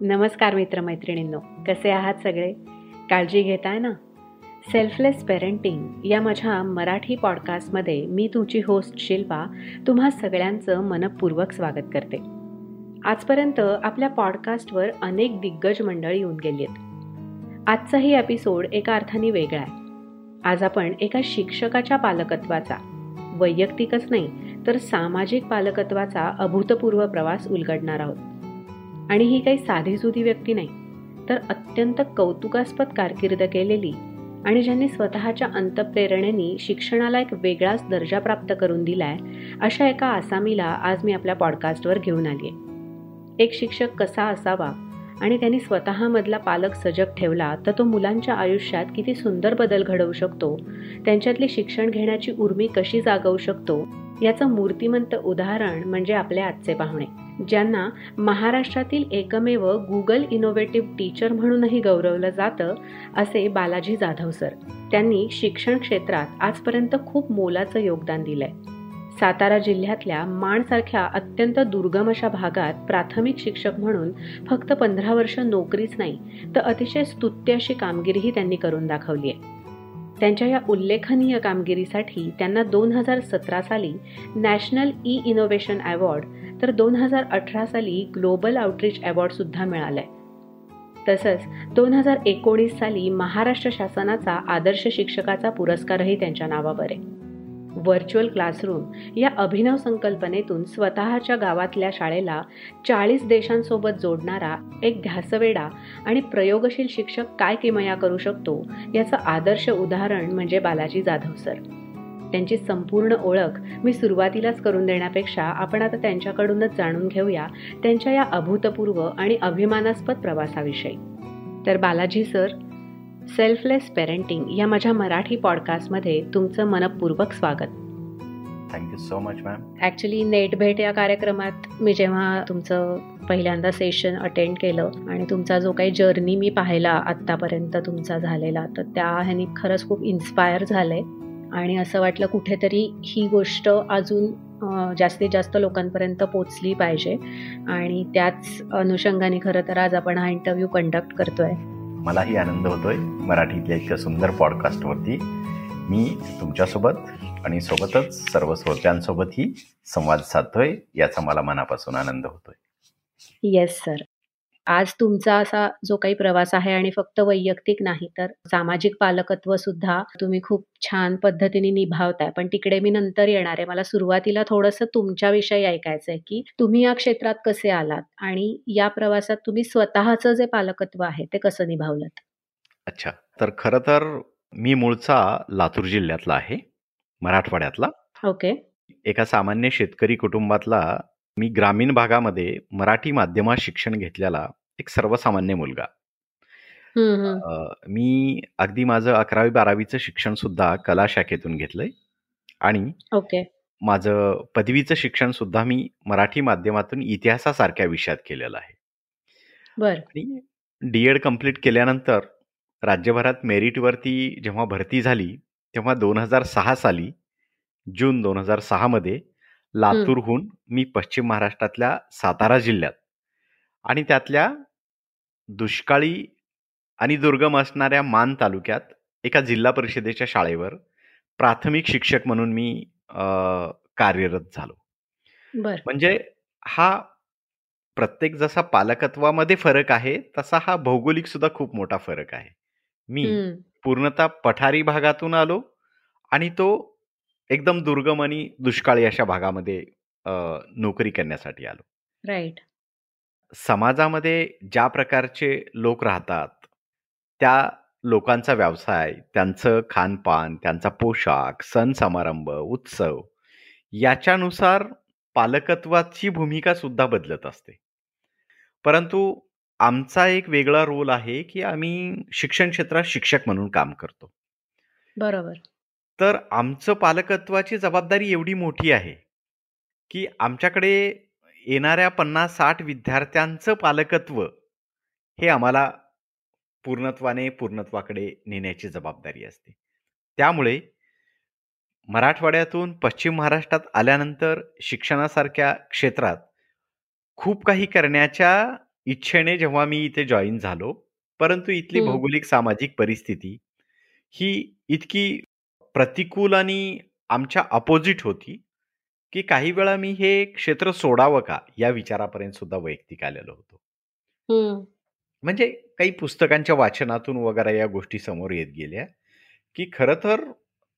नमस्कार मित्रमैत्रिणींनो कसे आहात सगळे? काळजी घेताय ना? सेल्फलेस पेरेंटिंग या माझ्या मराठी पॉडकास्टमध्ये मी तुमची होस्ट शिल्पा तुम्हा सगळ्यांचं मनपूर्वक स्वागत करते. आजपर्यंत आपल्या पॉडकास्टवर अनेक दिग्गज मंडळी येऊन गेली आहेत. आजचाही एपिसोड एका अर्थाने वेगळा आहे. आज आपण एका शिक्षकाच्या पालकत्वाचा वैयक्तिकच नाही तर सामाजिक पालकत्वाचा अभूतपूर्व प्रवास उलगडणार आहोत. आणि ही काही साधीसुधी व्यक्ती नाही तर अत्यंत कौतुकास्पद कारकीर्द केलेली आणि ज्यांनी स्वतःच्या अंतप्रेरणेनी शिक्षणाला एक वेगळाच दर्जा प्राप्त करून दिलाय अशा एका आसामीला आज मी आपल्या पॉडकास्टवर घेऊन आली आहे एक शिक्षक कसा असावा आणि त्यांनी स्वतःमधला पालक सजग ठेवला तर तो मुलांच्या आयुष्यात किती सुंदर बदल घडवू शकतो त्यांच्यातली शिक्षण घेण्याची उर्मी कशी जागवू शकतो याचं मूर्तिमंत उदाहरण म्हणजे आपले आजचे पाहुणे. ज्यांना महाराष्ट्रातील एकमेव गुगल इनोव्हेटिव्ह टीचर म्हणूनही गौरवलं जातं असे बालाजी जाधव सर. त्यांनी शिक्षण क्षेत्रात आजपर्यंत खूप मोलाचं योगदान दिलंय. सातारा जिल्ह्यातल्या माणसारख्या अत्यंत दुर्गम अशा भागात प्राथमिक शिक्षक म्हणून फक्त पंधरा वर्ष नोकरीच नाही तर अतिशय स्तुत्य अशी कामगिरीही त्यांनी करून दाखवली आहे त्यांच्या या उल्लेखनीय कामगिरीसाठी त्यांना दोन हजार सतरा साली नॅशनल ई इनोव्हेशन अवॉर्ड तर दोन हजार अठरा साली ग्लोबल आउटरीच अवॉर्डसुद्धा मिळालाय. तसंच दोन हजार एकोणीस साली महाराष्ट्र शासनाचा आदर्श शिक्षकाचा पुरस्कारही त्यांच्या नावावर आहे. व्हर्च्युअल क्लासरूम या अभिनव संकल्पनेतून स्वतःच्या गावातल्या शाळेला चाळीस देशांसोबत जोडणारा एक ध्यासवेडा आणि प्रयोगशील शिक्षक काय किमया करू शकतो याचं आदर्श उदाहरण म्हणजे बालाजी जाधव सर. त्यांची संपूर्ण ओळख मी सुरुवातीलाच करून देण्यापेक्षा आपण आता त्यांच्याकडूनच जाणून घेऊया त्यांच्या या अभूतपूर्व आणि अभिमानास्पद प्रवासाविषयी. तर बालाजी सर सेल्फलेस पेरेंटिंग या माझ्या मराठी पॉडकास्टमध्ये तुमचं मनपूर्वक स्वागत. Thank you so much ma'am actually net भेट या कार्यक्रमात मी जेव्हा तुमचं पहिल्यांदा सेशन अटेंड केलं आणि तुमचा जो काही जर्नी मी पाहिला आत्तापर्यंत तुमचा झालेला तर त्या ह्यानी खरंच खूप इन्स्पायर झालंय. आणि असं वाटलं कुठेतरी ही गोष्ट अजून जास्तीत जास्त लोकांपर्यंत पोचली पाहिजे. आणि त्याच अनुषंगाने खरं तर आज आपण हा इंटरव्ह्यू कंडक्ट करतोय. मलाही आनंद होतोय मराठीतल्या इतक्या सुंदर पॉडकास्टवरती मी तुमच्यासोबत आणि सोबतच सर्व श्रोत्यांसोबतही संवाद साधतोय याचा मला मनापासून आनंद होतोय. येस सर आज तुमचा असा जो काही प्रवास आहे आणि फक्त वैयक्तिक नाही तर सामाजिक पालकत्व सुद्धा तुम्ही खूप छान पद्धतीने निभावताय. पण तिकडे मी नंतर येणार आहे. मला सुरुवातीला थोडंसं तुमच्याविषयी ऐकायचं आहे की तुम्ही या क्षेत्रात कसे आलात आणि या प्रवासात तुम्ही स्वतःचं जे पालकत्व आहे ते कसं निभावलं अच्छा. तर खरं तर मी मूळचा लातूर जिल्ह्यातला आहे मराठवाड्यातला. ओके. एका सामान्य शेतकरी कुटुंबातला मी ग्रामीण भागामध्ये मराठी माध्यमात शिक्षण घेतलेला एक सर्वसामान्य मुलगा. मी अगदी माझं अकरावी बारावीचं शिक्षण सुद्धा कला शाखेतून घेतलंय आणि ओके. माझं पदवीचं शिक्षण सुद्धा मी मराठी माध्यमातून इतिहासासारख्या विषयात केलेलं आहे. बर. आणि डी एड कंप्लीट केल्यानंतर राज्यभरात मेरिटवरती जेव्हा भरती झाली तेव्हा दोन हजार सहा साली जून दोन हजार सहामध्ये लातूरहून मी पश्चिम महाराष्ट्रातल्या सातारा जिल्ह्यात. आणि त्यातल्या दुष्काळी आणि दुर्गम असणाऱ्या मान तालुक्यात एका जिल्हा परिषदेच्या शाळेवर प्राथमिक शिक्षक म्हणून मी कार्यरत झालो. म्हणजे हा प्रत्येक जसा पालकत्वामध्ये फरक आहे तसा हा भौगोलिक सुद्धा खूप मोठा फरक आहे. मी पूर्णतः पठारी भागातून आलो आणि तो एकदम दुर्गम आणि दुष्काळी अशा भागामध्ये नोकरी करण्यासाठी आलो. राईट समाजामध्ये ज्या प्रकारचे लोक राहतात त्या लोकांचा व्यवसाय त्यांचं खानपान त्यांचा पोशाख सण समारंभ उत्सव याच्यानुसार पालकत्वाची भूमिका सुद्धा बदलत असते. परंतु आमचा एक वेगळा रोल आहे की आम्ही शिक्षण क्षेत्रात शिक्षक म्हणून काम करतो. बरोबर. तर आमचं पालकत्वाची जबाबदारी एवढी मोठी आहे की आमच्याकडे येणाऱ्या पन्नास साठ विद्यार्थ्यांचं पालकत्व हे आम्हाला पूर्णत्वाने पूर्णत्वाकडे नेण्याची जबाबदारी असते. त्यामुळे मराठवाड्यातून पश्चिम महाराष्ट्रात आल्यानंतर शिक्षणासारख्या क्षेत्रात खूप काही करण्याच्या इच्छेने जेव्हा मी इथे जॉईन झालो, परंतु इथली भौगोलिक सामाजिक परिस्थिती ही इतकी प्रतिकूल आणि आमच्या अपोजिट होती, की काही वेळा मी हे क्षेत्र सोडावं का? या विचारापर्यंत सुद्धा वैयक्तिक आलेलो होतो. म्हणजे काही पुस्तकांच्या वाचनातून वगैरे या गोष्टी समोर येत गेल्या, की खरं तर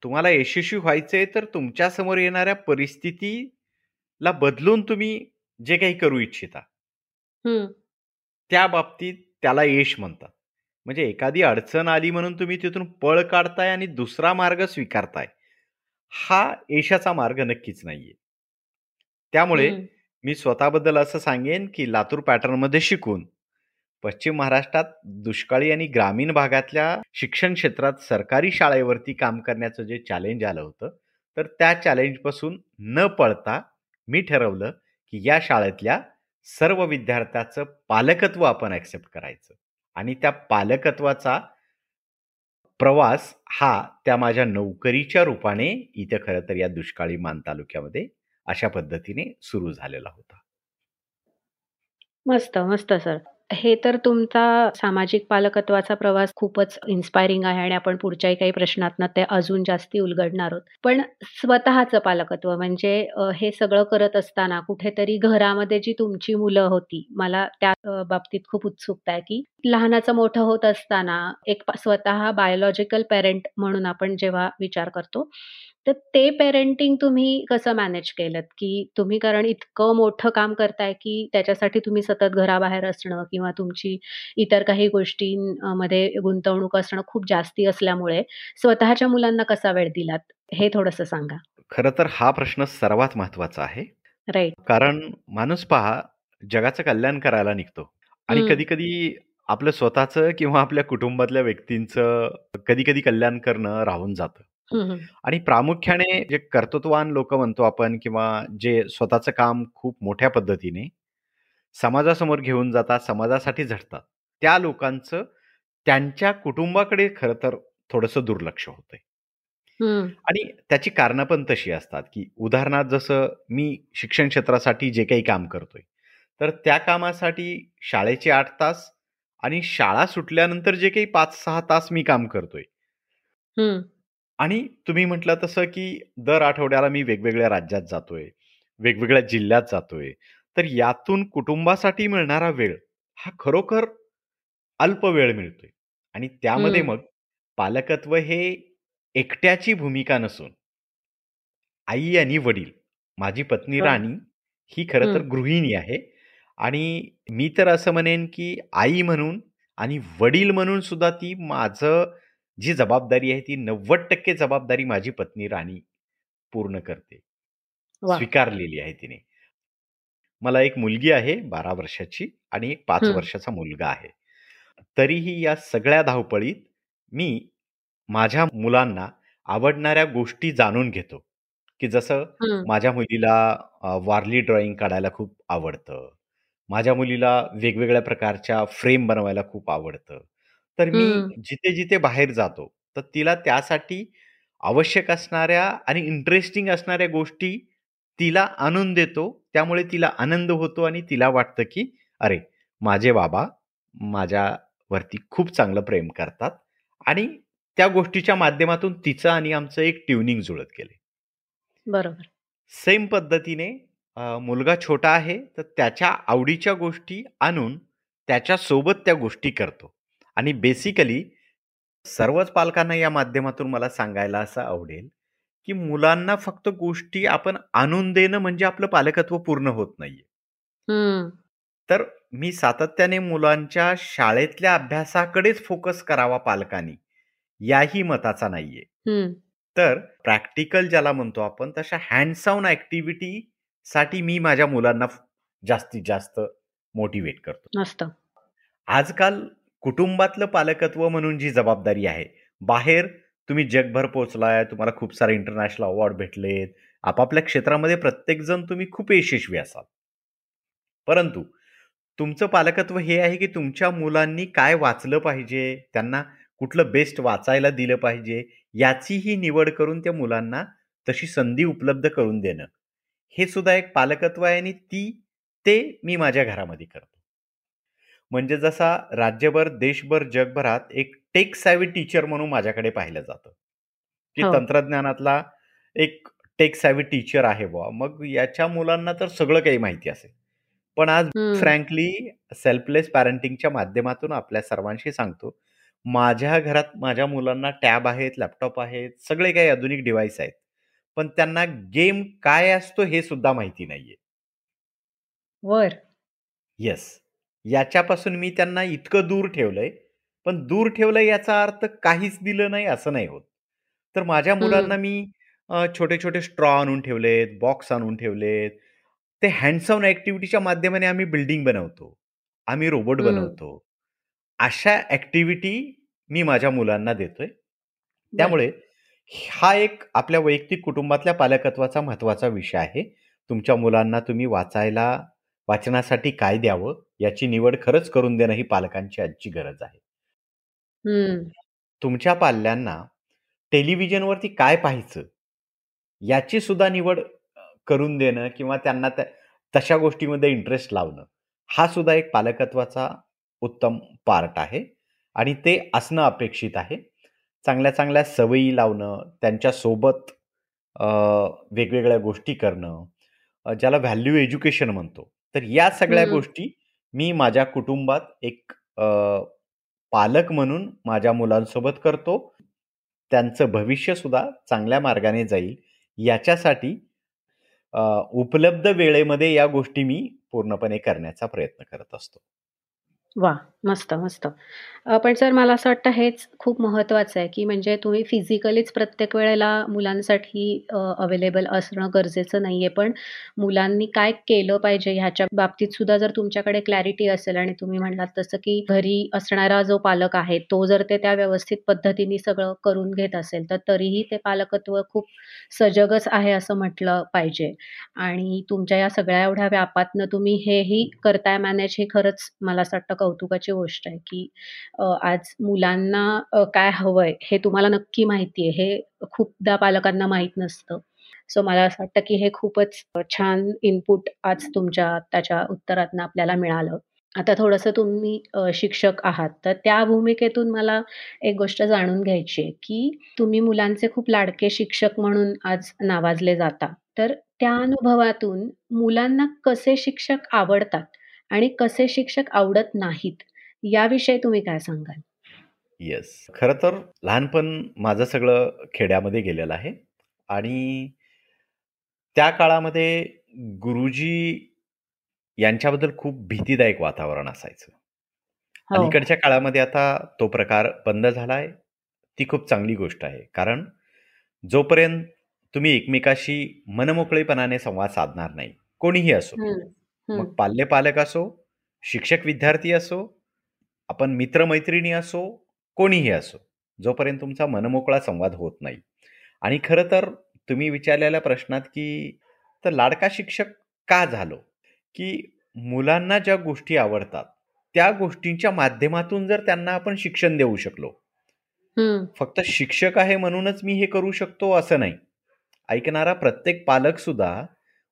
तुम्हाला यशस्वी व्हायचंय तर तुमच्यासमोर येणाऱ्या परिस्थितीला बदलून तुम्ही जे काही करू इच्छिता त्या बाबतीत त्याला यश म्हणतात. म्हणजे एखादी अडचण आली म्हणून तुम्ही तिथून पळ काढताय आणि दुसरा मार्ग स्वीकारताय. हा यशाचा मार्ग नक्कीच नाहीये. त्यामुळे मी स्वतःबद्दल असं सांगेन, की लातूर पॅटर्नमध्ये शिकून पश्चिम महाराष्ट्रात दुष्काळी आणि ग्रामीण भागातल्या शिक्षण क्षेत्रात सरकारी शाळेवरती काम करण्याचं जे चॅलेंज आलं होतं, तर त्या चॅलेंजपासून न पळता मी ठरवलं, की या शाळेतल्या सर्व विद्यार्थ्याचं पालकत्व आपण ॲक्सेप्ट करायचं आणि त्या पालकत्वाचा प्रवास हा त्या माझ्या नोकरीच्या रूपाने इथं खरं तर या दुष्काळी मान तालुक्यामध्ये अशा पद्धतीने सुरू झालेला होता. मस्त, मस्त सर. हे तर तुमचा सामाजिक पालकत्वाचा प्रवास खूपच इन्स्पायरिंग आहे आणि आपण पुढच्याही काही प्रश्नातनं ते अजून जास्ती उलगडणार आहोत. पण स्वतःचं पालकत्व म्हणजे हे सगळं करत असताना कुठेतरी घरामध्ये जी तुमची मुलं होती, मला त्या बाबतीत खूप उत्सुकता आहे, की लहानाचं मोठं होत असताना एक स्वतः बायोलॉजिकल पेरेंट म्हणून आपण जेव्हा विचार करतो, तर ते पेरेंटिंग तुम्ही कसं मॅनेज केलंत? की तुम्ही कारण इतकं मोठं काम करताय, की त्याच्यासाठी तुम्ही सतत घराबाहेर असणं किंवा तुमची इतर काही गोष्टींमध्ये गुंतवणूक असणं खूप जास्ती असल्यामुळे स्वतःच्या मुलांना कसा वेळ दिलात? हे थोडंसं सांगा. खरं तर हा प्रश्न सर्वात महत्त्वाचा आहे. राईट. कारण माणूस पहा, जगाचं कल्याण करायला निघतो आणि कधी-कधी आपलं स्वतःचं किंवा आपल्या कुटुंबातल्या व्यक्तींचं कधी-कधी कल्याण करणं राहून जातं. आणि प्रामुख्याने जे कर्तृत्ववान लोक म्हणतो आपण किंवा जे स्वतःचं काम खूप मोठ्या पद्धतीने समाजासमोर घेऊन जातात, समाजासाठी झटतात. त्या लोकांचं त्यांच्या कुटुंबाकडे खरं तर थोडंसं दुर्लक्ष होतंय. आणि त्याची कारणं पण तशी असतात, की उदाहरणार्थ जसं मी शिक्षण क्षेत्रासाठी जे काही काम करतोय, तर त्या कामासाठी शाळेचे आठ तास आणि शाळा सुटल्यानंतर जे काही पाच सहा तास मी काम करतोय. आणि तुम्ही म्हटलं तसं, की दर आठवड्याला मी वेगवेगळ्या राज्यात जातोय, वेगवेगळ्या जिल्ह्यात जातोय. तर यातून कुटुंबासाठी मिळणारा वेळ हा खरोखर अल्प वेळ मिळतोय. आणि त्यामध्ये मग पालकत्व हे एकट्याची भूमिका नसून आई आणि वडील, माझी पत्नी राणी ही खरं तर गृहिणी आहे. आणि मी तर असं म्हणेन, की आई म्हणून आणि वडील म्हणून सुद्धा ती माझं जी जबाबदारी आहे ती नव्वद टक्के जबाबदारी माझी पत्नी राणी पूर्ण करते. स्वीकारलेली आहे तिने. मला एक मुलगी आहे बारा वर्षाची आणि एक पाच वर्षाचा मुलगा आहे. तरीही या सगळ्या धावपळीत मी माझ्या मुलांना आवडणाऱ्या गोष्टी जाणून घेतो, की जसं माझ्या मुलीला वारली ड्रॉइंग काढायला खूप आवडतं. माझ्या मुलीला वेगवेगळ्या प्रकारच्या फ्रेम बनवायला खूप आवडतं. तर मी जिथे-जिथे बाहेर जातो, तर तिला त्यासाठी आवश्यक असणाऱ्या आणि इंटरेस्टिंग असणाऱ्या गोष्टी तिला आणून देतो. त्यामुळे तिला आनंद होतो आणि तिला वाटतं, की अरे, माझे बाबा माझ्यावरती खूप चांगलं प्रेम करतात आणि त्या गोष्टीच्या माध्यमातून तिचं आणि आमचं एक ट्युनिंग जुळत गेले बरोबर. सेम पद्धतीने मुलगा छोटा आहे, तर त्याच्या आवडीच्या गोष्टी आणून त्याच्यासोबत त्या गोष्टी करतो. आणि बेसिकली सर्वच पालकांना या माध्यमातून मला सांगायला असं आवडेल, की मुलांना फक्त गोष्टी आपण आणून देणं म्हणजे आपलं पालकत्व पूर्ण होत नाहीये. तर मी सातत्याने मुलांच्या शाळेतल्या अभ्यासाकडेच फोकस करावा पालकांनी, याही मताचा नाहीये. तर प्रॅक्टिकल ज्याला म्हणतो आपण तशा हँड्स ऑन ऍक्टिव्हिटी साठी मी माझ्या मुलांना जास्तीत जास्त मोटिवेट करतो. आजकाल कुटुंबातलं पालकत्व म्हणून जी जबाबदारी आहे, बाहेर तुम्ही जगभर पोचलाय तुम्हाला खूप सारे इंटरनॅशनल अवॉर्ड भेटलेत, आपापल्या क्षेत्रामध्ये प्रत्येकजण तुम्ही खूप यशस्वी असाल. परंतु तुमचं पालकत्व हे आहे, की तुमच्या मुलांनी काय वाचलं पाहिजे, त्यांना कुठलं बेस्ट वाचायला दिलं पाहिजे, याचीही निवड करून त्या मुलांना तशी संधी उपलब्ध करून देणं. हे सुद्धा एक पालकत्व आहे आणि ती ते मी माझ्या घरामध्ये करतो. म्हणजे जसा राज्यभर, देशभर, जगभरात एक टेक सॅव्ही टीचर म्हणून माझ्याकडे पाहिलं जातं, की हो. तंत्रज्ञानातला एक टेक सॅव्ही टीचर आहे बुवा. मग याच्या मुलांना तर सगळं काही माहिती असेल. पण आज. फ्रँकली सेल्फलेस पॅरेंटिंगच्या माध्यमातून आपल्या सर्वांशी सांगतो, माझ्या घरात माझ्या मुलांना टॅब आहेत, लॅपटॉप आहेत, सगळे काही आधुनिक डिव्हाइस आहेत. पण त्यांना गेम काय असतो हे सुद्धा माहिती नाहीये. वर. येस. याच्यापासून मी त्यांना इतकं दूर ठेवलंय, पण दूर ठेवलंय याचा अर्थ काहीच दिलं नाही असं नाही होत. तर माझ्या मुलांना. मी अ, छोटे-छोटे स्ट्रॉ आणून ठेवलेत, बॉक्स आणून ठेवलेत. ते हँड्स ऑन ॲक्टिव्हिटीच्या माध्यमाने आम्ही बिल्डिंग बनवतो. आम्ही रोबोट. बनवतो. अशा ॲक्टिव्हिटी मी माझ्या मुलांना देतोय. त्यामुळे हा एक आपल्या वैयक्तिक कुटुंबातल्या पालकत्वाचा महत्त्वाचा विषय आहे. तुमच्या मुलांना तुम्ही वाचायला वाचनासाठी काय द्यावं याची निवड खरंच करून देणं ही पालकांची आजची गरज आहे. हं. तुमच्या पाल्यांना टेलिव्हिजनवरती काय पाहायचं याची सुद्धा निवड अ, करून देणं किंवा त्यांना त्या तशा गोष्टीमध्ये इंटरेस्ट लावणं, हा सुद्धा एक पालकत्वाचा उत्तम पार्ट आहे आणि ते असणं अपेक्षित आहे. चांगल्या-चांगल्या सवयी लावणं, त्यांच्यासोबत अ, वेगवेगळ्या गोष्टी करणं, अ, ज्याला व्हॅल्यू एज्युकेशन म्हणतो. तर या सगळ्या. गोष्टी मी माझ्या कुटुंबात एक पालक म्हणून माझ्या मुलांसोबत करतो. त्यांचं भविष्य सुद्धा चांगल्या मार्गाने जाईल याच्यासाठी उपलब्ध वेळेमध्ये या गोष्टी मी पूर्णपणे करण्याचा प्रयत्न करत असतो. वाह! मस्त, मस्त. अ, पण सर मला असं वाटतं हेच खूप महत्त्वाचं आहे, की म्हणजे तुम्ही फिजिकलीच प्रत्येक वेळेला मुलांसाठी अ, अवेलेबल असणं गरजेचं नाहीये. पण मुलांनी काय केलं पाहिजे ह्याच्या बाबतीत सुद्धा जर तुमच्याकडे क्लॅरिटी असेल आणि तुम्ही म्हणालात तसं, की घरी असणारा जो पालक आहे, तो जर ते त्या व्यवस्थित पद्धतीने सगळं करून घेत असेल, तर तरीही ते पालकत्व खूप सजगच आहे असं म्हटलं पाहिजे. आणि तुमच्या या सगळ्या एवढ्या व्यापातनं तुम्ही हेही करताय मॅनेज हे खरंच मला असं वाटतं कौतुकाची गोष्ट आहे, की आज मुलांना काय हवंय हे तुम्हाला नक्की माहिती आहे. हे खूपदा पालकांना माहीत नसतं. सो मला असं वाटतं, की हे खूपच छान इनपुट आज तुमच्या त्याच्या उत्तरातनं आपल्याला मिळालं. आता थोडंसं तुम्ही शिक्षक आहात, तर त्या भूमिकेतून मला एक गोष्ट जाणून घ्यायची आहे, की तुम्ही मुलांचे खूप लाडके शिक्षक म्हणून आज नावाजले जाता. तर त्या अनुभवातून मुलांना कसे शिक्षक आवडतात आणि कसे शिक्षक आवडत नाहीत, याविषयी तुम्ही काय सांगाल? येस. खरं तर लहानपण माझं सगळं खेड्यामध्ये गेलेलं आहे आणि त्या काळामध्ये गुरुजी यांच्याबद्दल खूप भीतीदायक वातावरण असायचं. हो. अलीकडच्या काळामध्ये आता तो प्रकार बंद झालाय. ती खूप चांगली गोष्ट आहे. कारण जोपर्यंत तुम्ही एकमेकाशी मनमोकळेपणाने संवाद साधणार नाही, कोणीही असो. हं, हं. मग पाल्य-पालक असो, शिक्षक-विद्यार्थी असो, आपण मित्र-मैत्रिणी असो, कोणीही असो. जोपर्यंत तुमचा मनमोकळा संवाद होत नाही. आणि खरं तर तुम्ही विचारलेल्या प्रश्नात, की तर लाडका शिक्षक का झालो? की मुलांना ज्या गोष्टी आवडतात, त्या गोष्टींच्या माध्यमातून जर त्यांना आपण शिक्षण देऊ शकलो. हं. फक्त शिक्षक आहे म्हणूनच मी हे करू शकतो असं नाही. ऐकणारा प्रत्येक पालक सुद्धा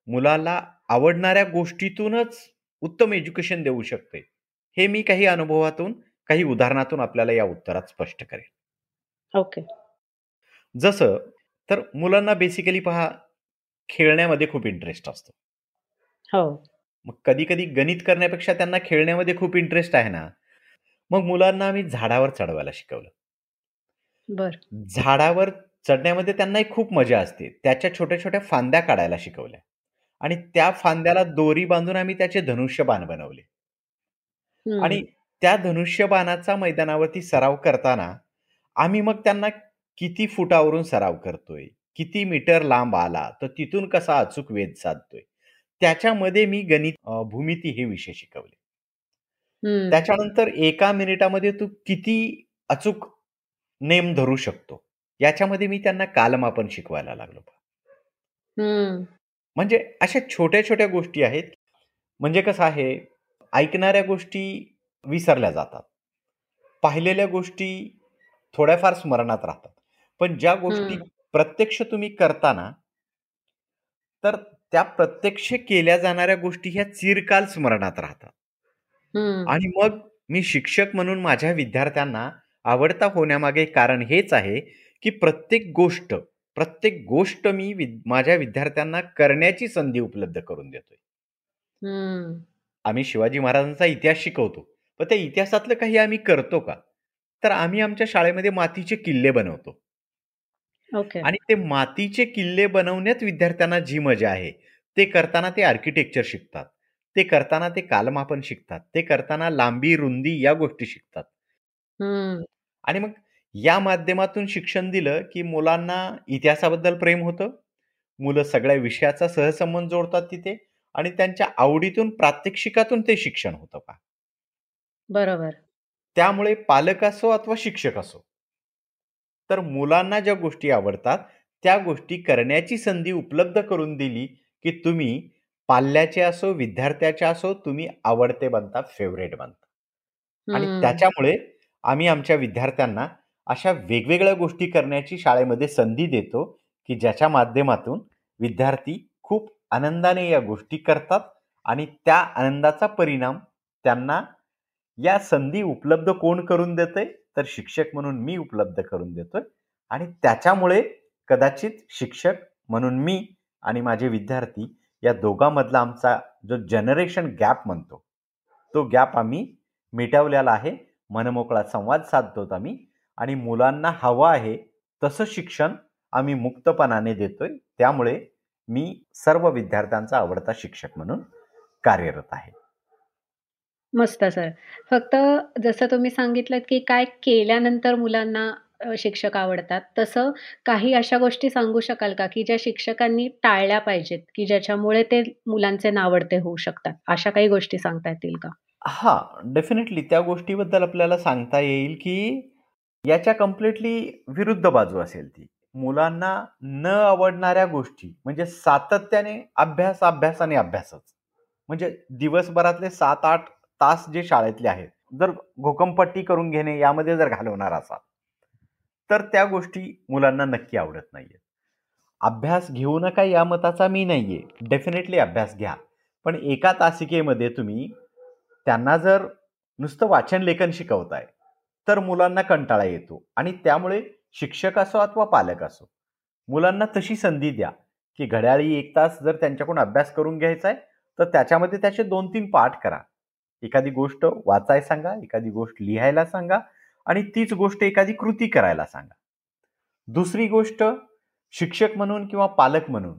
मुलाला आवडणाऱ्या गोष्टीतूनच उत्तम एज्युकेशन देऊ शकते. हे मी काही अनुभवातून, काही उदाहरणातून आपल्याला या उत्तरात स्पष्ट करेन. ओके. जसं तर मुलांना बेसिकली पहा, खेळण्यामध्ये खूप इंटरेस्ट असतो. हो. मग कधी-कधी गणित करण्यापेक्षा त्यांना खेळण्यामध्ये खूप इंटरेस्ट आहे ना, मग मुलांना आम्ही झाडावर चढवायला शिकवलं. बरं. झाडावर चढण्यामध्ये त्यांनाही खूप मजा असते. त्याच्या छोट्या-छोट्या फांद्या काढायला शिकवल्या आणि त्या फांद्याला दोरी बांधून आम्ही त्याचे धनुष्यबाण बनवले. आणि. त्या धनुष्यबाणाचा मैदानावरती सराव करताना, आम्ही मग त्यांना किती फुटावरून सराव करतोय, किती मीटर लांब आला, तर तिथून कसा अचूक वेध साधतोय. त्याच्यामध्ये मी गणित अ, भूमिती हे विषय शिकवले. हं. त्याच्यानंतर एका मिनिटामध्ये तू किती अचूक नेम धरू शकतो, याच्यामध्ये मी त्यांना कालमापन शिकवायला लागलो. हं. म्हणजे अशा छोट्या-छोट्या गोष्टी आहेत. म्हणजे कसं आहे, ऐकणाऱ्या गोष्टी विसरल्या जातात. पाहिलेल्या गोष्टी थोड्याफार स्मरणात राहतात. पण ज्या गोष्टी. प्रत्यक्ष तुम्ही करता ना तर त्या प्रत्यक्ष केल्या जाणाऱ्या गोष्टी ह्या चिरकाल स्मरणात राहतात. आणि मग मी शिक्षक म्हणून माझ्या विद्यार्थ्यांना आवडता होण्यामागे कारण हेच आहे, की प्रत्येक गोष्ट, प्रत्येक गोष्ट मी माझ्या विद्यार्थ्यांना करण्याची संधी उपलब्ध करून देतोय. आम्ही शिवाजी महाराजांचा इतिहास शिकवतो. पण त्या इतिहासातलं काही आम्ही करतो का? तर आम्ही आमच्या शाळेमध्ये मातीचे किल्ले बनवतो. आणि ते मातीचे किल्ले बनवण्यात विद्यार्थ्यांना जी मजा आहे, ते करताना ते आर्किटेक्चर शिकतात. ते करताना ते कालमापन शिकतात. ते करताना लांबी, रुंदी या गोष्टी शिकतात. आणि मग या माध्यमातून शिक्षण दिलं, की मुलांना इतिहासाबद्दल प्रेम होतं. मुलं सगळ्या विषयाचा सहसंबंध जोडतात तिथे आणि त्यांच्या आवडीतून, प्रात्यक्षिकातून ते शिक्षण होतं पहा. बरोबर. त्यामुळे पालक असो अथवा शिक्षक असो, तर मुलांना ज्या गोष्टी आवडतात, त्या गोष्टी करण्याची संधी उपलब्ध करून दिली, की तुम्ही पाल्याचे असो, विद्यार्थ्याचे असो, तुम्ही आवडते बनता, फेवरेट बनता. आणि त्याच्यामुळे आम्ही आमच्या विद्यार्थ्यांना अशा वेगवेगळ्या गोष्टी करण्याची शाळेमध्ये संधी देतो, की ज्याच्या माध्यमातून विद्यार्थी खूप आनंदाने या गोष्टी करतात आणि त्या आनंदाचा परिणाम त्यांना या संधी उपलब्ध कोण करून देते तर शिक्षक म्हणून मी उपलब्ध करून देतोय आणि त्याच्यामुळे कदाचित शिक्षक म्हणून मी आणि माझे विद्यार्थी या दोघांमधला आमचा जो जनरेशन गॅप म्हणतो, तो गॅप आम्ही मिटवलेला आहे. मनमोकळा संवाद साधतो आम्ही आणि मुलांना हवं आहे तसं शिक्षण आम्ही मुक्तपणाने देतोय. त्यामुळे मी सर्व विद्यार्थ्यांचा आवडता शिक्षक म्हणून कार्यरत आहे. मस्त सर. फक्त जसं तुम्ही सांगितलं की काय केल्यानंतर मुलांना शिक्षक आवडतात. तसं काही अशा गोष्टी सांगू शकाल का, की ज्या शिक्षकांनी टाळल्या पाहिजेत, की ज्याच्यामुळे ते मुलांचे नावडते होऊ शकतात? अशा काही गोष्टी सांगता येतील का? हा डेफिनेटली त्या गोष्टीबद्दल आपल्याला सांगता येईल, की याच्या कम्प्लिटली विरुद्ध बाजू असेल ती. मुलांना न आवडणाऱ्या गोष्टी म्हणजे सातत्याने अभ्यास, अभ्यास आणि अभ्यासच. म्हणजे दिवसभरातले सात आठ तास जे शाळेतले आहेत, जर घोकमपट्टी करून घेणे यामध्ये जर घालवणार असाल, तर त्या गोष्टी मुलांना नक्की आवडत नाहीये. अभ्यास घेऊ नका या मताचा मी नाहीये. डेफिनेटली अभ्यास घ्या. पण एका तासिकेमध्ये तुम्ही त्यांना जर नुसतं वाचन लेखन शिकवताय, तर मुलांना कंटाळा येतो आणि त्यामुळे शिक्षक असो अथवा पालक असो, मुलांना तशी संधी द्या, की घड्याळी एक तास जर त्यांच्याकडून अभ्यास करून घ्यायचा आहे, तर त्याच्यामध्ये त्याचे दोन तीन पाठ करा. एखादी गोष्ट वाचाय सांगा, एखादी गोष्ट लिहायला सांगा आणि तीच गोष्ट एखादी कृती करायला सांगा. दुसरी गोष्ट शिक्षक म्हणून किंवा पालक म्हणून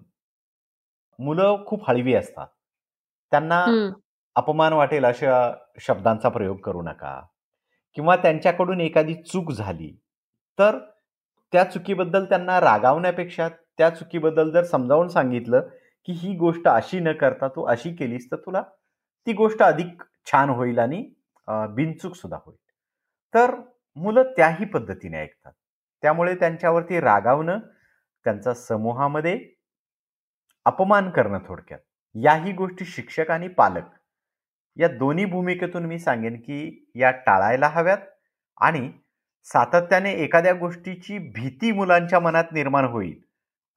मुलं खूप हळवी असतात. त्यांना अपमान वाटेल अशा शब्दांचा प्रयोग करू नका किंवा त्यांच्याकडून एखादी चूक झाली, तर त्या चुकीबद्दल त्यांना रागावण्यापेक्षा त्या चुकीबद्दल जर समजावून सांगितलं, की ही गोष्ट अशी न करता तू अशी केलीस, तर तुला ती गोष्ट अधिक छान होईल आणि बिनचूक सुद्धा होईल. तर मुलं त्याही पद्धतीने ऐकतात. त्यामुळे त्यांच्यावरती रागावणं, त्यांचा समूहामध्ये अपमान करणं थोडक्यात, याही गोष्टी शिक्षक आणि पालक या दोन्ही भूमिकेतून मी सांगेन, की या टाळायला हव्यात आणि सातत्याने एखाद्या गोष्टीची भीती मुलांच्या मनात निर्माण होईल,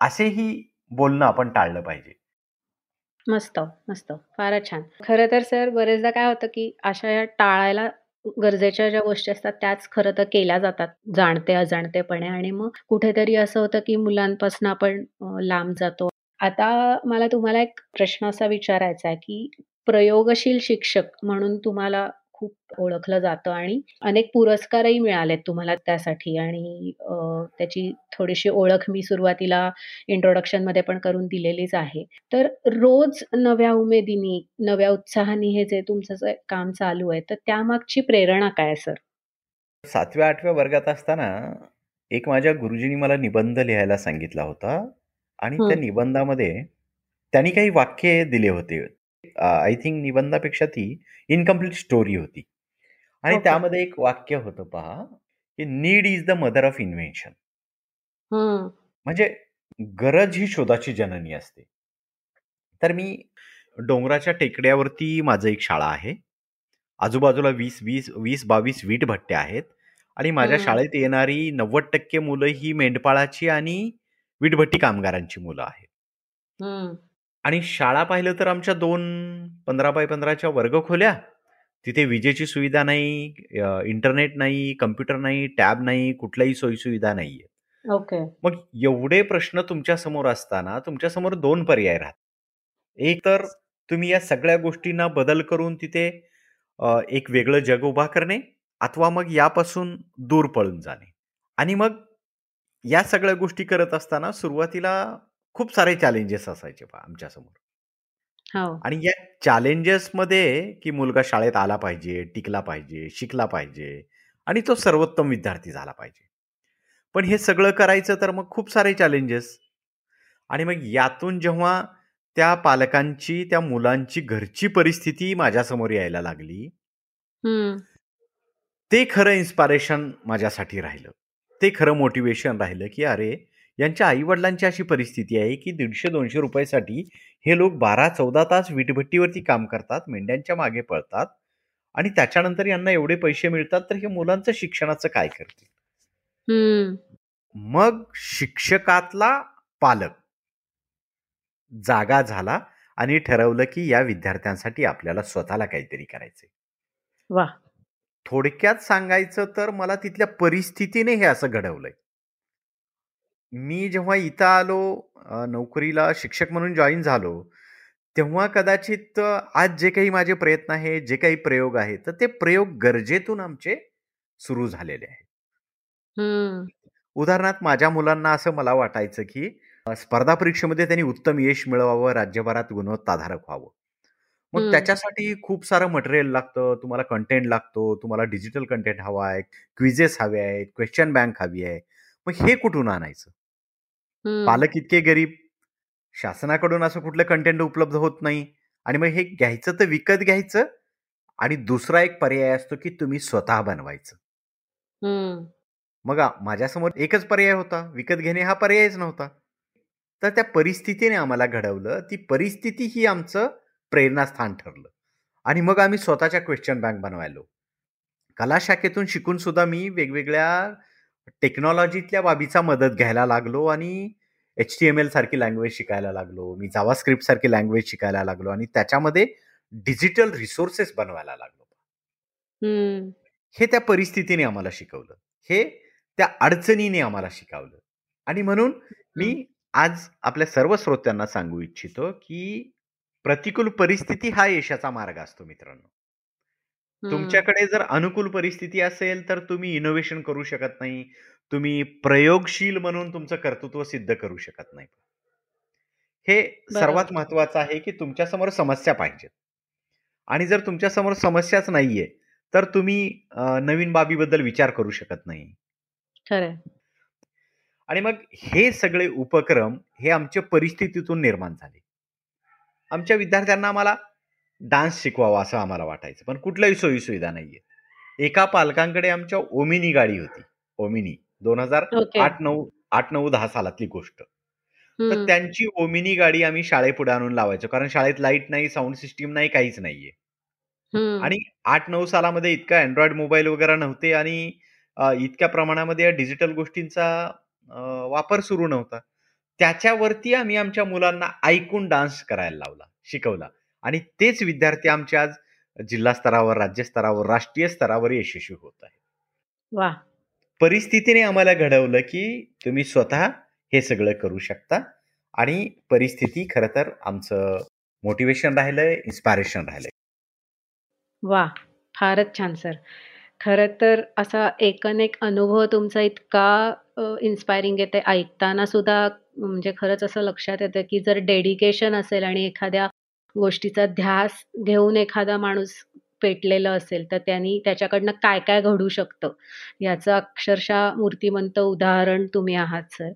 असेही बोलणं आपण टाळलं पाहिजे. मस्त, मस्त. फारच छान. खरं तर सर बरेचदा काय होतं, की अशा या टाळायला गरजेच्या ज्या गोष्टी असतात त्याच खरं तर केल्या जातात जाणते अजाणतेपणे आणि मग कुठेतरी असं होतं की मुलांपासून आपण लांब जातो. आता मला तुम्हाला एक प्रश्न असा विचारायचा आहे की प्रयोगशील शिक्षक म्हणून तुम्हाला खूप ओळखलं जातं आणि अनेक पुरस्कारही मिळालेत तुम्हाला त्यासाठी आणि त्याची थोडीशी ओळख मी सुरुवातीला इंट्रोडक्शनमध्ये पण करून दिलेलीच आहे. तर रोज नव्या उमेदीनी, नव्या उत्साहाने हे जे तुमचं काम चालू आहे, तर त्यामागची प्रेरणा काय सर? सातव्या आठव्या वर्गात असताना एक माझ्या गुरुजींनी मला निबंध लिहायला सांगितला होता आणि त्या निबंधामध्ये त्यांनी काही वाक्य दिले होते. आय थिंक निबंधापेक्षा ती इनकम्प्लीट स्टोरी होती. आणि त्यामध्ये एक वाक्य होतं पहा, की need is the mother of invention. म्हणजे गरज ही शोधाची जननी असते. तर मी डोंगराच्या टेकड्यावरती माझं एक शाळा आहे. आजूबाजूला वीस वीस वीस बावीस वीटभट्ट्या आहेत आणि माझ्या शाळेत येणारी नव्वद टक्के मुलं ही मेंढपाळाची आणि वीटभट्टी कामगारांची मुलं आहेत. आणि शाळा पाहिलं तर आमच्या दोन पंधरा बाय पंधराच्या वर्ग खोल्या तिथे विजेची सुविधा नाही, इंटरनेट नाही, कम्प्युटर नाही, टॅब नाही, कुठल्याही सोयी-सुविधा नाहीये. ओके. मग एवढे प्रश्न तुमच्यासमोर असताना तुमच्यासमोर दोन पर्याय राहतात. एक तर तुम्ही या सगळ्या गोष्टींना बदल करून तिथे एक वेगळं जग उभा करणे अथवा मग यापासून दूर पळून जाणे. आणि मग या सगळ्या गोष्टी करत असताना सुरुवातीला खूप सारे चॅलेंजेस असायचे पहा आमच्यासमोर. हो. आणि या चॅलेंजेसमध्ये की मुलगा शाळेत आला पाहिजे, टिकला पाहिजे, शिकला पाहिजे आणि तो सर्वोत्तम विद्यार्थी झाला पाहिजे. पण हे सगळं करायचं तर मग खूप सारे चॅलेंजेस आणि मग यातून जेव्हा त्या पालकांची, त्या मुलांची घरची परिस्थिती माझ्यासमोर यायला लागली ते खरं इन्स्पायरेशन माझ्यासाठी राहिलं. ते खरं मोटिवेशन राहिलं, की अरे, यांच्या आई-वडिलांची अशी परिस्थिती आहे, की ₹150-200 रुपयासाठी हे लोक बारा चौदा तास वीटभट्टीवरती काम करतात, मेंढ्यांच्या मागे पळतात आणि त्याच्यानंतर यांना एवढे पैसे मिळतात, तर हे मुलांचं शिक्षणाचं काय करतील? मग शिक्षकातला पालक जागा झाला आणि ठरवलं, की या विद्यार्थ्यांसाठी आपल्याला स्वतःला काहीतरी करायचंय. थोडक्यात सांगायचं तर मला तिथल्या परिस्थितीने हे असं घडवलंय. मी जेव्हा इथं आलो नोकरीला शिक्षक म्हणून जॉईन झालो, तेव्हा कदाचित आज जे काही माझे प्रयत्न आहेत, जे काही प्रयोग आहेत, तर ते प्रयोग गरजेतून आमचे सुरू झालेले आहेत. उदाहरणार्थ माझ्या मुलांना असं मला वाटायचं, की स्पर्धा परीक्षेमध्ये त्यांनी उत्तम यश मिळवावं, राज्यभरात गुणवत्ताधारक व्हावं. मग त्याच्यासाठी खूप सारं मटेरियल लागतं. तुम्हाला कंटेंट लागतो, तुम्हाला डिजिटल कंटेंट हवा आहे, क्विजेस हवे आहेत, क्वेश्चन बँक हवी आहे. मग हे कुठून आणायचं? पालक इतके गरीब, शासनाकडून असं कुठलं कंटेंट उपलब्ध होत नाही आणि मग हे घ्यायचं तर विकत घ्यायचं आणि दुसरा एक पर्याय असतो, की तुम्ही स्वतः बनवायचं. मग माझ्यासमोर एकच पर्याय होता, विकत घेणे हा पर्यायच नव्हता. तर त्या परिस्थितीने आम्हाला घडवलं. ती परिस्थिती ही आमचं प्रेरणास्थान ठरलं आणि मग आम्ही स्वतःच्या क्वेश्चन बँक बनवायलो. कला शाखेतून शिकून सुद्धा मी वेगवेगळ्या टेक्नॉलॉजीतल्या बाबीचा मदत घ्यायला लागलो आणि एच टी एम एल सारखी लँग्वेज शिकायला लागलो. मी जावा स्क्रिप्ट सारखी लँग्वेज शिकायला लागलो आणि त्याच्यामध्ये डिजिटल रिसोर्सेस बनवायला लागलो. हे त्या परिस्थितीने आम्हाला शिकवलं. हे त्या अडचणीने आम्हाला शिकवलं आणि म्हणून मी आज आपल्या सर्व श्रोत्यांना सांगू इच्छितो, की प्रतिकूल परिस्थिती हा यशाचा मार्ग असतो मित्रांनो. तुमच्याकडे जर अनुकूल परिस्थिती असेल, तर तुम्ही इनोव्हेशन करू शकत नाही. तुम्ही प्रयोगशील म्हणून तुमचं कर्तृत्व सिद्ध करू शकत नाही. हे सर्वात महत्वाचं आहे, की तुमच्यासमोर समस्या पाहिजेत. आणि जर तुमच्यासमोर समस्याच नाहीये, तर तुम्ही नवीन बाबीबद्दल विचार करू शकत नाही. खरंय. आणि मग हे सगळे उपक्रम हे आमच्या परिस्थितीतून निर्माण झाले. आमच्या विद्यार्थ्यांना आम्हाला डान्स शिकवावा असं आम्हाला वाटायचं. पण कुठल्याही सोयी-सुविधा नाहीये. एका पालकांकडे आमच्या ओमिनी गाडी होती. ओमिनी दोन हजार आठ नऊ आठ नऊ दहा सालातली गोष्ट. तर त्यांची ओमिनी गाडी आम्ही शाळेपुढे आणून लावायचो. कारण शाळेत लाइट नाही, साऊंड सिस्टीम नाही, काहीच नाहीये. आणि आठ नऊ सालामध्ये इतका अँड्रॉइड मोबाईल वगैरे नव्हते आणि इतक्या प्रमाणामध्ये या डिजिटल गोष्टींचा वापर सुरू नव्हता. त्याच्यावरती आम्ही आमच्या मुलांना ऐकून डान्स करायला लावला, शिकवला आणि तेच विद्यार्थी आमचे आज जिल्हा स्तरावर, राज्य स्तरावर, राष्ट्रीय स्तरावर यशस्वी होत आहेत. वाह! परिस्थितीने आम्हाला घडवलं, की तुम्ही स्वतः हे सगळं करू शकता आणि परिस्थिती खरं तर आमचं मोटिवेशन राहिलंय, इन्स्पायरेशन राहिलंय. वाह! फारच छान सर. खरं तर असा एकनेक अनुभव तुमचा इतका इन्स्पायरिंग येते ऐकताना सुद्धा म्हणजे खरंच असं लक्षात येतं, की जर डेडिकेशन असेल आणि एखाद्या गोष्टीचा ध्यास घेऊन एखादा माणूस पेटलेलं असेल, तर त्यांनी त्याच्याकडनं काय-काय घडू शकतं, याचं अक्षरशः मूर्तिमंत उदाहरण तुम्ही आहात सर.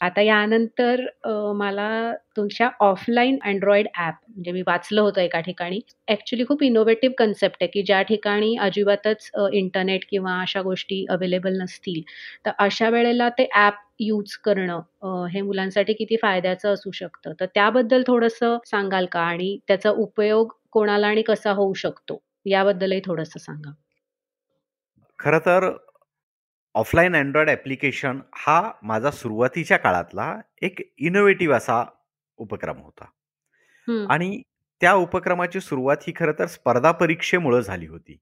आता यानंतर मला तुमच्या ऑफलाईन अँड्रॉइड ॲप म्हणजे मी वाचलं होतं एका ठिकाणी. ॲक्च्युली खूप इनोव्हेटिव्ह कन्सेप्ट आहे, की ज्या ठिकाणी अजिबातच इंटरनेट किंवा अशा गोष्टी अवेलेबल नसतील, तर अशा वेळेला ते ॲप यूज करणं हे मुलांसाठी किती फायद्याचं असू शकतं. तर त्याबद्दल थोडंसं सांगाल का? आणि त्याचा उपयोग कोणाला आणि कसा होऊ शकतो? याबद्दलही थोडंसं सांगा. खरं तर ऑफलाईन अँड्रॉइड ॲप्लिकेशन हा माझा सुरुवातीच्या काळातला एक इनोव्हेटिव्ह असा उपक्रम होता. आणि त्या उपक्रमाची सुरुवात ही खरं तर स्पर्धा परीक्षेमुळं झाली होती.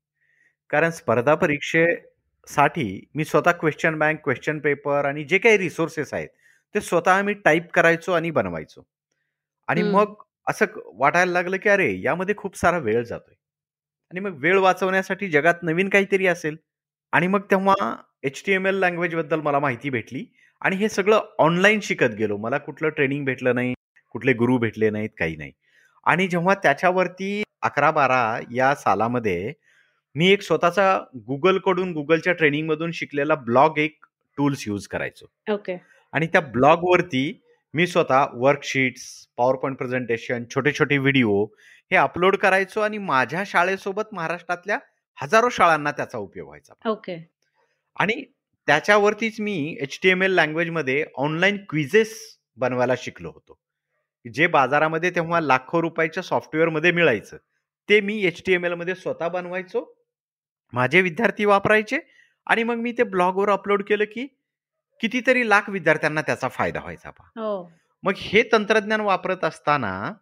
कारण स्पर्धा परीक्षेसाठी मी स्वतः क्वेश्चन बँक, क्वेश्चन पेपर आणि जे काही रिसोर्सेस आहेत, ते स्वतः मी टाइप करायचो आणि बनवायचो. आणि मग असं वाटायला लागलं, की अरे यामध्ये खूप सारा वेळ जातोय. आणि मग वेळ वाचवण्यासाठी जगात नवीन काहीतरी असेल. आणि मग तेव्हा एच-टी-एम-एल लँग्वेजबद्दल मला माहिती भेटली आणि हे सगळं ऑनलाईन शिकत गेलो. मला कुठलं ट्रेनिंग भेटलं नाही, कुठले गुरु भेटले नाहीत, काही नाही. आणि जेव्हा त्याच्यावरती अकरा बारा या सालामध्ये मी एक स्वतःचा Googleकडून Googleच्या ट्रेनिंगमधून शिकलेला ब्लॉग एक टूल्स यूज करायचो. ओके. आणि त्या ब्लॉगवरती मी स्वतः वर्कशीट्स, पॉवर पॉइंट प्रेझेंटेशन, छोटे-छोटे व्हिडिओ हे अपलोड करायचो आणि माझ्या शाळेसोबत महाराष्ट्रातल्या हजारो शाळांना त्याचा उपयोग व्हायचा. ओके. आणि त्याच्यावरतीच मी एच-टी-एम-एल लँग्वेजमध्ये ऑनलाईन क्विझेस बनवायला शिकलो होतो. जे बाजारामध्ये तेव्हा लाखो रुपयाच्या सॉफ्टवेअरमध्ये मिळायचं. ते मी एच-टी-एम-एलमध्ये स्वतः बनवायचो. माझे विद्यार्थी वापरायचे आणि मग मी ते ब्लॉगवर अपलोड केलं, की कितीतरी लाख विद्यार्थ्यांना त्याचा फायदा व्हायचा. हो. मग हे तंत्रज्ञान वापरत असताना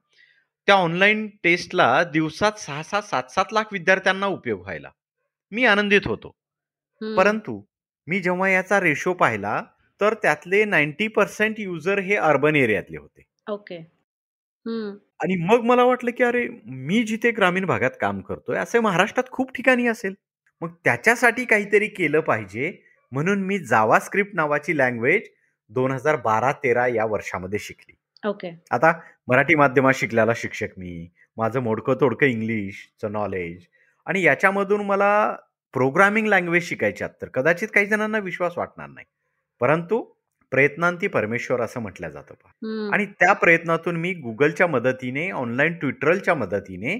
त्या ऑनलाईन टेस्टला दिवसात 6-6, 7-7 लाख विद्यार्थ्यांना उपयोग व्हायला. मी आनंदित होतो. परंतु मी जेव्हा याचा रेशो पाहिला, तर त्यातले 90% युजर हे अर्बन एरियातले होते. ओके. हं. आणि मग मला वाटलं, की अरे मी जिथे ग्रामीण भागात काम करतोय, असे महाराष्ट्रात खूप ठिकाणी असेल. मग त्याच्यासाठी काहीतरी केलं पाहिजे, म्हणून मी जावास्क्रिप्ट नावाची लँग्वेज 2012-13 या वर्षामध्ये शिकली. ओके. आता मराठी माध्यमात शिकलेला शिक्षक मी. माझं मोडकं-तोडकं इंग्लिशचं नॉलेज आणि याच्यामधून मला प्रोग्रामिंग लँग्वेज शिकायच्यात, तर कदाचित काही जणांना विश्वास वाटणार नाही. परंतु प्रयत्नांती परमेश्वर असं म्हटलं जातं. हं. आणि त्या प्रयत्नातून मी Googleच्या मदतीने, ऑनलाईन ट्युटोरियलच्या मदतीने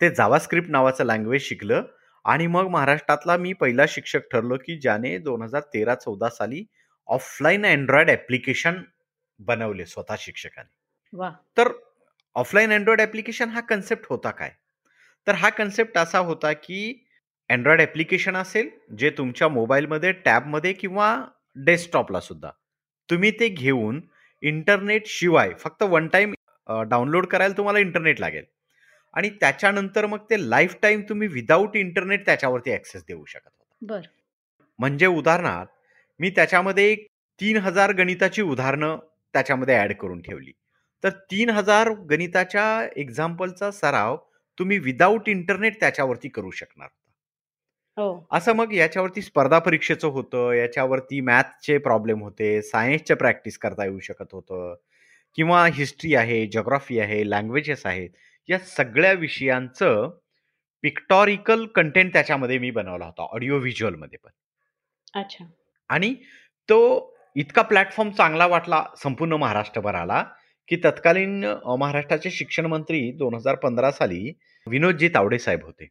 ते जावास्क्रिप्ट नावाचं लँग्वेज शिकलं आणि मग महाराष्ट्रातला मी पहिला शिक्षक ठरलो, की ज्याने 2013-14 साली ऑफलाईन अँड्रॉइड ॲप्लिकेशन बनवले स्वतः शिक्षकाने. तर ऑफलाईन अँड्रॉइड ॲप्लिकेशन हा कन्सेप्ट होता काय? तर हा कन्सेप्ट असा होता, की अँड्रॉइड ॲप्लिकेशन असेल, जे तुमच्या मोबाईलमध्ये, टॅबमध्ये किंवा डेस्कटॉपला सुद्धा तुम्ही ते घेऊन इंटरनेट शिवाय फक्त वन टाईम डाउनलोड करायला तुम्हाला इंटरनेट लागेल आणि त्याच्यानंतर मग ते लाईफ टाईम तुम्ही विदाऊट इंटरनेट त्याच्यावरती ॲक्सेस देऊ शकत होता. बरं. म्हणजे उदाहरणार्थ मी त्याच्यामध्ये एक 3000 गणिताची उदाहरणं त्याच्यामध्ये ॲड करून ठेवली. तर 3000 गणिताच्या एक्झाम्पलचा सराव तुम्ही विदाऊट इंटरनेट त्याच्यावरती करू शकणार. हो. असं मग याच्यावरती स्पर्धा परीक्षेचं होतं, याच्यावरती मॅथ्सचे प्रॉब्लेम होते, सायन्सचे प्रॅक्टिस करता येऊ शकत होतं किंवा हिस्ट्री आहे, जिओग्राफी आहे, लँग्वेजेस आहेत. या सगळ्या विषयांचं पिक्टॉरिकल कंटेंट त्याच्यामध्ये मी बनवला होता, ऑडिओ व्हिज्युअलमध्ये पण. अच्छा. आणि तो इतका प्लॅटफॉर्म चांगला वाटला संपूर्ण महाराष्ट्रभराला, की तत्कालीन महाराष्ट्राचे शिक्षण मंत्री 2015 साली विनोदजी तावडे साहेब होते.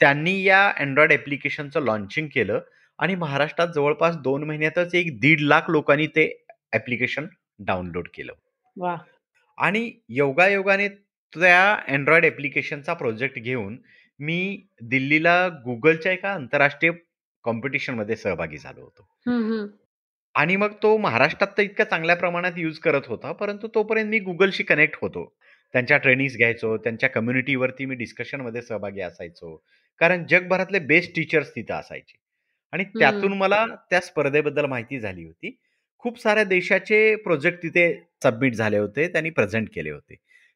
त्यांनी या अँड्रॉइड ॲप्लिकेशनचं लॉन्चिंग केलं आणि महाराष्ट्रात जवळपास 2 महिन्यातच एक 1.5 लाख लोकांनी ते ॲप्लिकेशन डाउनलोड केलं. आणि योगायोगाने त्या अँड्रॉइड ॲप्लिकेशनचा प्रोजेक्ट घेऊन मी दिल्लीला Googleच्या एका आंतरराष्ट्रीय कॉम्पिटिशनमध्ये सहभागी झालो होतो. आणि मग तो महाराष्ट्रात तर इतक्या चांगल्या प्रमाणात यूज करत होता, परंतु तोपर्यंत मी Googleशी कनेक्ट होतो. त्यांच्या ट्रेनिंग्स घ्यायचो, त्यांच्या कम्युनिटीवरती मी डिस्कशनमध्ये सहभागी असायचो. कारण जगभरातले बेस्ट टीचर्स तिथं असायचे. आणि. त्यातून मला त्या स्पर्धेबद्दल माहिती झाली होती. खूप साऱ्या देशाचे प्रोजेक्ट तिथे सबमिट झाले होते, त्यांनी प्रेझेंट केले होते.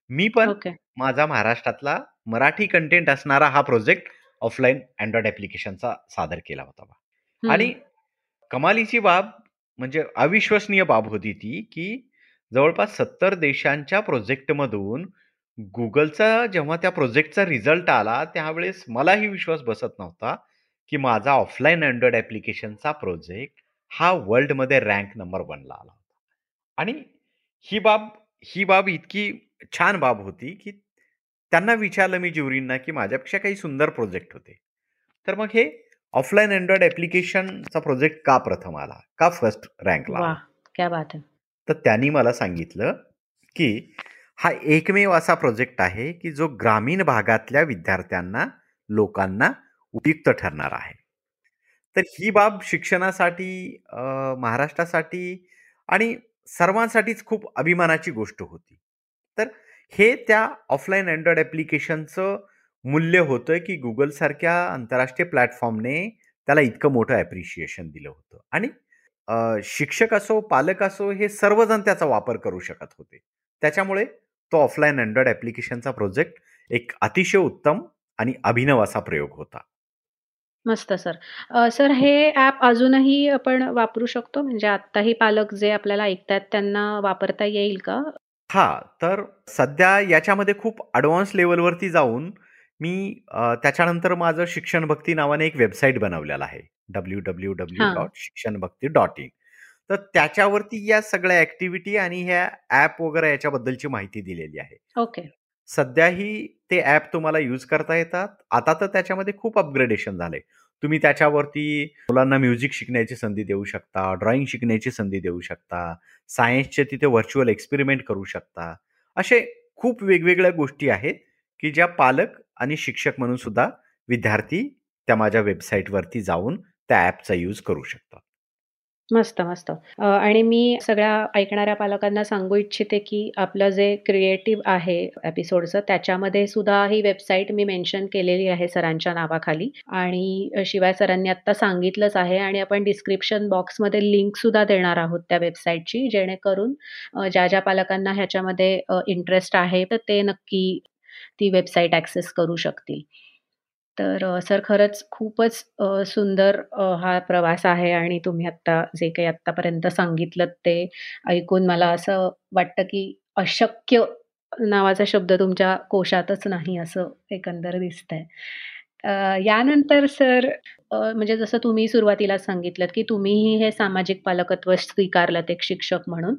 मी पण ओके. माझा महाराष्ट्रातला मराठी कंटेंट असणारा हा प्रोजेक्ट ऑफलाईन अँड्रॉइड ॲप्लिकेशनचा सादर केला होता. आणि कमालीची बाब म्हणजे अविश्वसनीय बाब होती ती, की जवळपास 70 देशांच्या प्रोजेक्टमधून Googleचा जेव्हा त्या प्रोजेक्टचा रिझल्ट आला, त्यावेळेस मलाही विश्वास बसत नव्हता, की माझा ऑफलाईन अँड्रॉइड ॲप्लिकेशनचा प्रोजेक्ट हा वर्ल्डमध्ये रँक नंबर 1ला आला होता. आणि ही बाब ही बाब इतकी छान बाब होती, की त्यांना विचारलं मी ज्युरींना, की माझ्यापेक्षा काही सुंदर प्रोजेक्ट होते. तर मग हे ऑफलाईन अँड्रॉइड ॲप्लिकेशनचा प्रोजेक्ट का प्रथम आला? का फर्स्ट रँकला! क्या बात! तर त्यांनी मला सांगितलं, की हा एकमेव असा प्रोजेक्ट आहे, की जो ग्रामीण भागातल्या विद्यार्थ्यांना, लोकांना उपयुक्त ठरणार आहे. तर ही बाब शिक्षणासाठी महाराष्ट्रासाठी आणि सर्वांसाठीच खूप अभिमानाची गोष्ट होती. तर हे त्या ऑफलाईन अँड्रॉइड ॲप्लिकेशनचं मूल्य होतं की गुगलसारख्या आंतरराष्ट्रीय प्लॅटफॉर्मने त्याला इतकं मोठं ॲप्रिशिएशन दिलं होतं आणि शिक्षक असो पालक असो हे सर्वजण त्याचा वापर करू शकत होते त्याच्यामुळे तो ऑफलाईन अँड्रॉइड ॲप्लिकेशनचा प्रोजेक्ट एक अतिशय उत्तम आणि अभिनव असा प्रयोग होता मस्त सर. सर हे ॲप अजूनही आपण वापरू शकतो? म्हणजे आत्ताही पालक जे आपल्याला ऐकतात त्यांना वापरता येईल का? हा तर सध्या याच्यामध्ये खूप ॲडव्हान्स लेवलवरती जाऊन मी त्याच्यानंतर माझं शिक्षण भक्ती नावाने एक वेबसाईट बनवलेला आहे. www.shikshanbhakti.in तर त्याच्यावरती या सगळ्या ॲक्टिव्हिटी आणि ह्या ॲप वगैरे याच्याबद्दलची माहिती दिलेली आहे. ओके. सध्याही ते ॲप तुम्हाला यूज करता येतात. आता तर त्याच्यामध्ये खूप अपग्रेडेशन झाले. तुम्ही त्याच्यावरती मुलांना म्युझिक शिकण्याची संधी देऊ शकता, ड्रॉइंग शिकण्याची संधी देऊ शकता, सायन्सचे तिथे व्हर्च्युअल एक्सपेरिमेंट करू शकता. असे खूप वेगवेगळ्या गोष्टी आहेत, की ज्या पालक आणि शिक्षक म्हणून सुद्धा विद्यार्थी त्या माझ्या वेबसाईटवरती जाऊन त्या ॲपचा यूज करू शकतात. मस्त, मस्त. आणि मी सगळ्या ऐकणाऱ्या पालकांना सांगू इच्छिते, की आपलं जे क्रिएटिव्ह आहे एपिसोडचं, त्याच्यामध्ये सुद्धा ही वेबसाईट मी मेन्शन केलेली आहे सरांच्या नावाखाली आणि शिवाय सरांनी आत्ता सांगितलंच आहे आणि आपण डिस्क्रिप्शन बॉक्समध्ये लिंकसुद्धा देणार आहोत त्या वेबसाईटची, जेणेकरून ज्या, ज्या पालकांना ह्याच्यामध्ये इंटरेस्ट आहे, तर ते नक्की ती वेबसाईट ॲक्सेस करू शकतील. तर सर खरंच खूपच सुंदर हा प्रवास आहे आणि तुम्ही आत्ता जे काही आत्तापर्यंत सांगितलं ते ऐकून मला असं वाटतं की अशक्य नावाचा शब्द तुमच्या कोशातच नाही असं एकंदर दिसतंय. यानंतर सर म्हणजे जसं तुम्ही सुरुवातीला सांगितलं की तुम्हीही हे सामाजिक पालकत्व स्वीकारलं एक शिक्षक म्हणून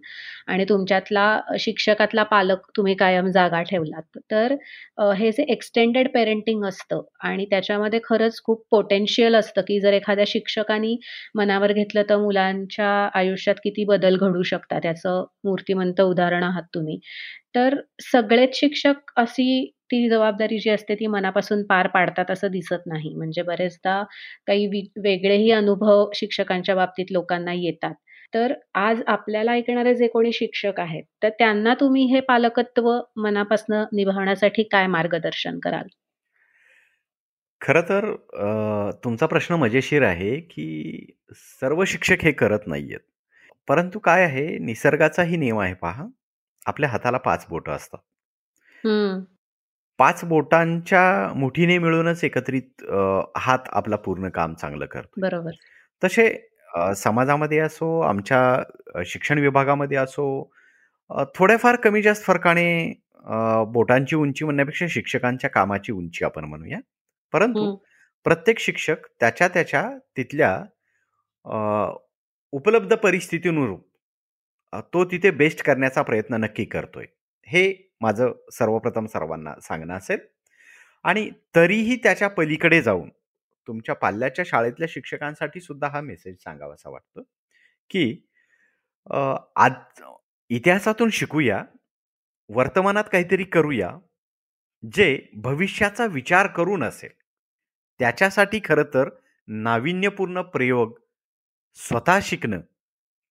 आणि तुमच्यातला शिक्षकातला पालक तुम्ही कायम जागा ठेवलात. तर हे जे एक्सटेंडेड पेरेंटिंग असतं आणि त्याच्यामध्ये खरंच खूप पोटेन्शियल असतं, की जर एखाद्या शिक्षकांनी मनावर घेतलं तर मुलांच्या आयुष्यात किती बदल घडू शकतात याचं मूर्तिमंत उदाहरण आहात तुम्ही. तर सगळेच शिक्षक अशी ती जबाबदारी जी असते ती मनापासून पार पाडतात असं दिसत नाही. म्हणजे बरेचदा काही वेगळेही अनुभव शिक्षकांच्या बाबतीत लोकांना येतात. तर आज आपल्याला ऐकणारे जे कोणी शिक्षक आहेत, तर त्यांना तुम्ही हे पालकत्व मनापासून निभावण्यासाठी काय मार्गदर्शन कराल? खरं तर तुमचा प्रश्न मजेशीर आहे, की सर्व शिक्षक हे करत नाहीयेत. परंतु काय आहे, निसर्गाचाही नियम आहे पहा. आपल्या हाताला पाच बोटं असतात. पाच बोटांच्या मुठीने मिळूनच एकत्रित हात आपला पूर्ण काम चांगलं करतो. बरोबर. तसे समाजामध्ये असो, आमच्या शिक्षण विभागामध्ये असो, थोड्याफार कमी जास्त फरकाने बोटांची उंची म्हणण्यापेक्षा शिक्षकांच्या कामाची उंची आपण म्हणूया. परंतु प्रत्येक शिक्षक त्याच्या, त्याच्या तिथल्या उपलब्ध परिस्थितीनुरूप तो तिथे बेस्ट करण्याचा प्रयत्न नक्की करतोय. हे माझं सर्वप्रथम सर्वांना सांगणं असेल. आणि तरीही त्याच्या पलीकडे जाऊन तुमच्या पाल्याच्या शाळेतल्या शिक्षकांसाठी सुद्धा हा मेसेज सांगावासा वाटतो की आज इतिहासातून शिकूया वर्तमानात काहीतरी करूया जे भविष्याचा विचार करून असेल. त्याच्यासाठी खरं तर नाविन्यपूर्ण प्रयोग स्वतः शिकणं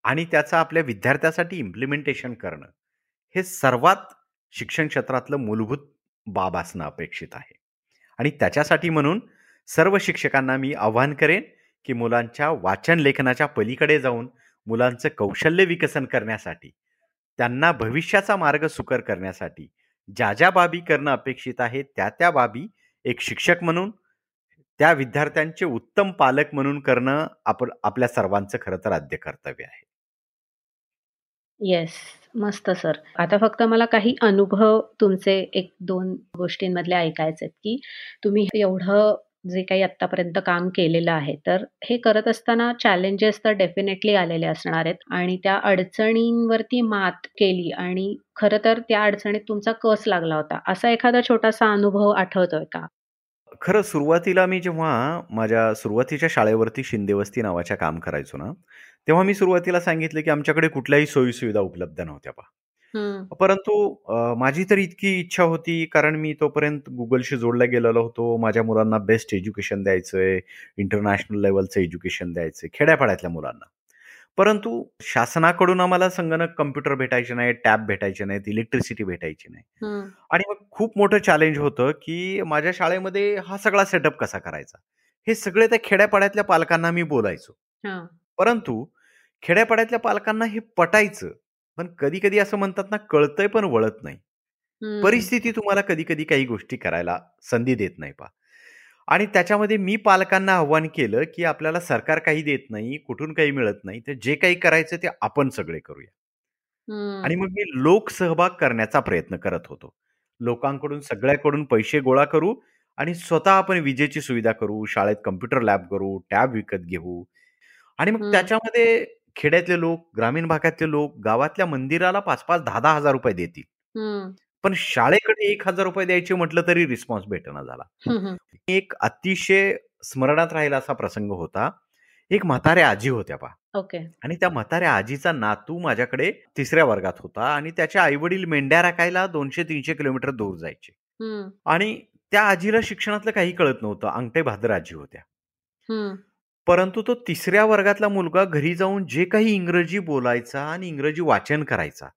आणि त्याचं आपल्या विद्यार्थ्यासाठी इम्प्लिमेंटेशन करणं हे सर्वात शिक्षण क्षेत्रातलं मूलभूत बाब असणं अपेक्षित आहे. आणि त्याच्यासाठी म्हणून सर्व शिक्षकांना मी आव्हान करेन की मुलांच्या वाचन लेखनाच्या पलीकडे जाऊन मुलांचं कौशल्य विकसन करण्यासाठी त्यांना भविष्याचा मार्ग सुकर करण्यासाठी ज्या ज्या बाबी करणं अपेक्षित आहे त्या त्या बाबी एक शिक्षक म्हणून त्या विद्यार्थ्यांचे उत्तम पालक म्हणून करणं आपण आपल्या सर्वांचं खरं तर आद्य कर्तव्य आहे. येस. मस्त सर. आता फक्त मला काही अनुभव तुमचे एक दोन गोष्टींमधले ऐकायचे आहेत, की तुम्ही एवढं जे काही आत्तापर्यंत काम केलेलं आहे, तर हे करत असताना चॅलेंजेस तर डेफिनेटली आलेले असणार आहेत आणि त्या अडचणींवरती मात केली आणि खरं तर त्या अडचणीत तुमचा कस लागला होता. असा एखादा छोटासा अनुभव आठवतोय का? खरं सुरुवातीला मी जेव्हा माझ्या सुरुवातीच्या शाळेवरती शिंदेवस्ती नावाच्या काम करायचो ना, तेव्हा मी सुरुवातीला सांगितलं, की आमच्याकडे कुठल्याही सोयी-सुविधा उपलब्ध नव्हत्या पहा. परंतु माझी तर इतकी इच्छा होती, कारण मी तोपर्यंत गुगलशी जोडला गेलेलो होतो. माझ्या मुलांना बेस्ट एज्युकेशन द्यायचंय, इंटरनॅशनल लेव्हलचं एज्युकेशन द्यायचंय, खेड्यापाड्यातल्या मुलांना. परंतु शासनाकडून आम्हाला संगणक कम्प्युटर भेटायचे नाही टॅब भेटायचे नाहीत इलेक्ट्रिसिटी भेटायची नाही आणि मग खूप मोठं चॅलेंज होतं की माझ्या शाळेमध्ये हा सगळा सेटअप कसा करायचा हे सगळे त्या खेड्यापाड्यातल्या पालकांना मी बोलायचो परंतु खेड्यापाड्यातल्या पालकांना हे पटायचं. पण कधी कधी असं म्हणतात ना कळतंय पण वळत नाही. परिस्थिती तुम्हाला कधी कधी काही गोष्टी करायला संधी देत नाही पा आणि त्याच्यामध्ये मी पालकांना आव्हान केलं की आपल्याला सरकार काही देत नाही कुठून काही मिळत नाही तर जे काही करायचं ते आपण सगळे करूया. आणि मग मी लोक सहभाग करण्याचा प्रयत्न करत होतो. लोकांकडून सगळ्याकडून पैसे गोळा करू आणि स्वतः आपण विजेची सुविधा करू शाळेत कम्प्युटर लॅब करू टॅब विकत घेऊ. आणि मग त्याच्यामध्ये खेड्यातले लोक ग्रामीण भागातले लोक गावातल्या मंदिराला पाच पाच दहा दहा हजार रुपये देतील. पण शाळेकडे एक हजार रुपये द्यायचे म्हटलं तरी रिस्पॉन्स भेटना झाला. एक अतिशय स्मरणात राहिला असा प्रसंग होता. एक म्हाताऱ्या आजी होत्या पा ओके. आणि त्या म्हाताऱ्या आजीचा नातू माझ्याकडे तिसऱ्या वर्गात होता आणि त्याचे आई वडील मेंढ्या राखायला दोनशे तीनशे किलोमीटर दूर जायचे. आणि त्या आजीला शिक्षणातलं काही कळत नव्हतं. अंगठे भाद्र आजी होत्या. परंतु तो तिसऱ्या वर्गातला मुलगा घरी जाऊन जे काही इंग्रजी बोलायचा आणि इंग्रजी वाचन करायचा.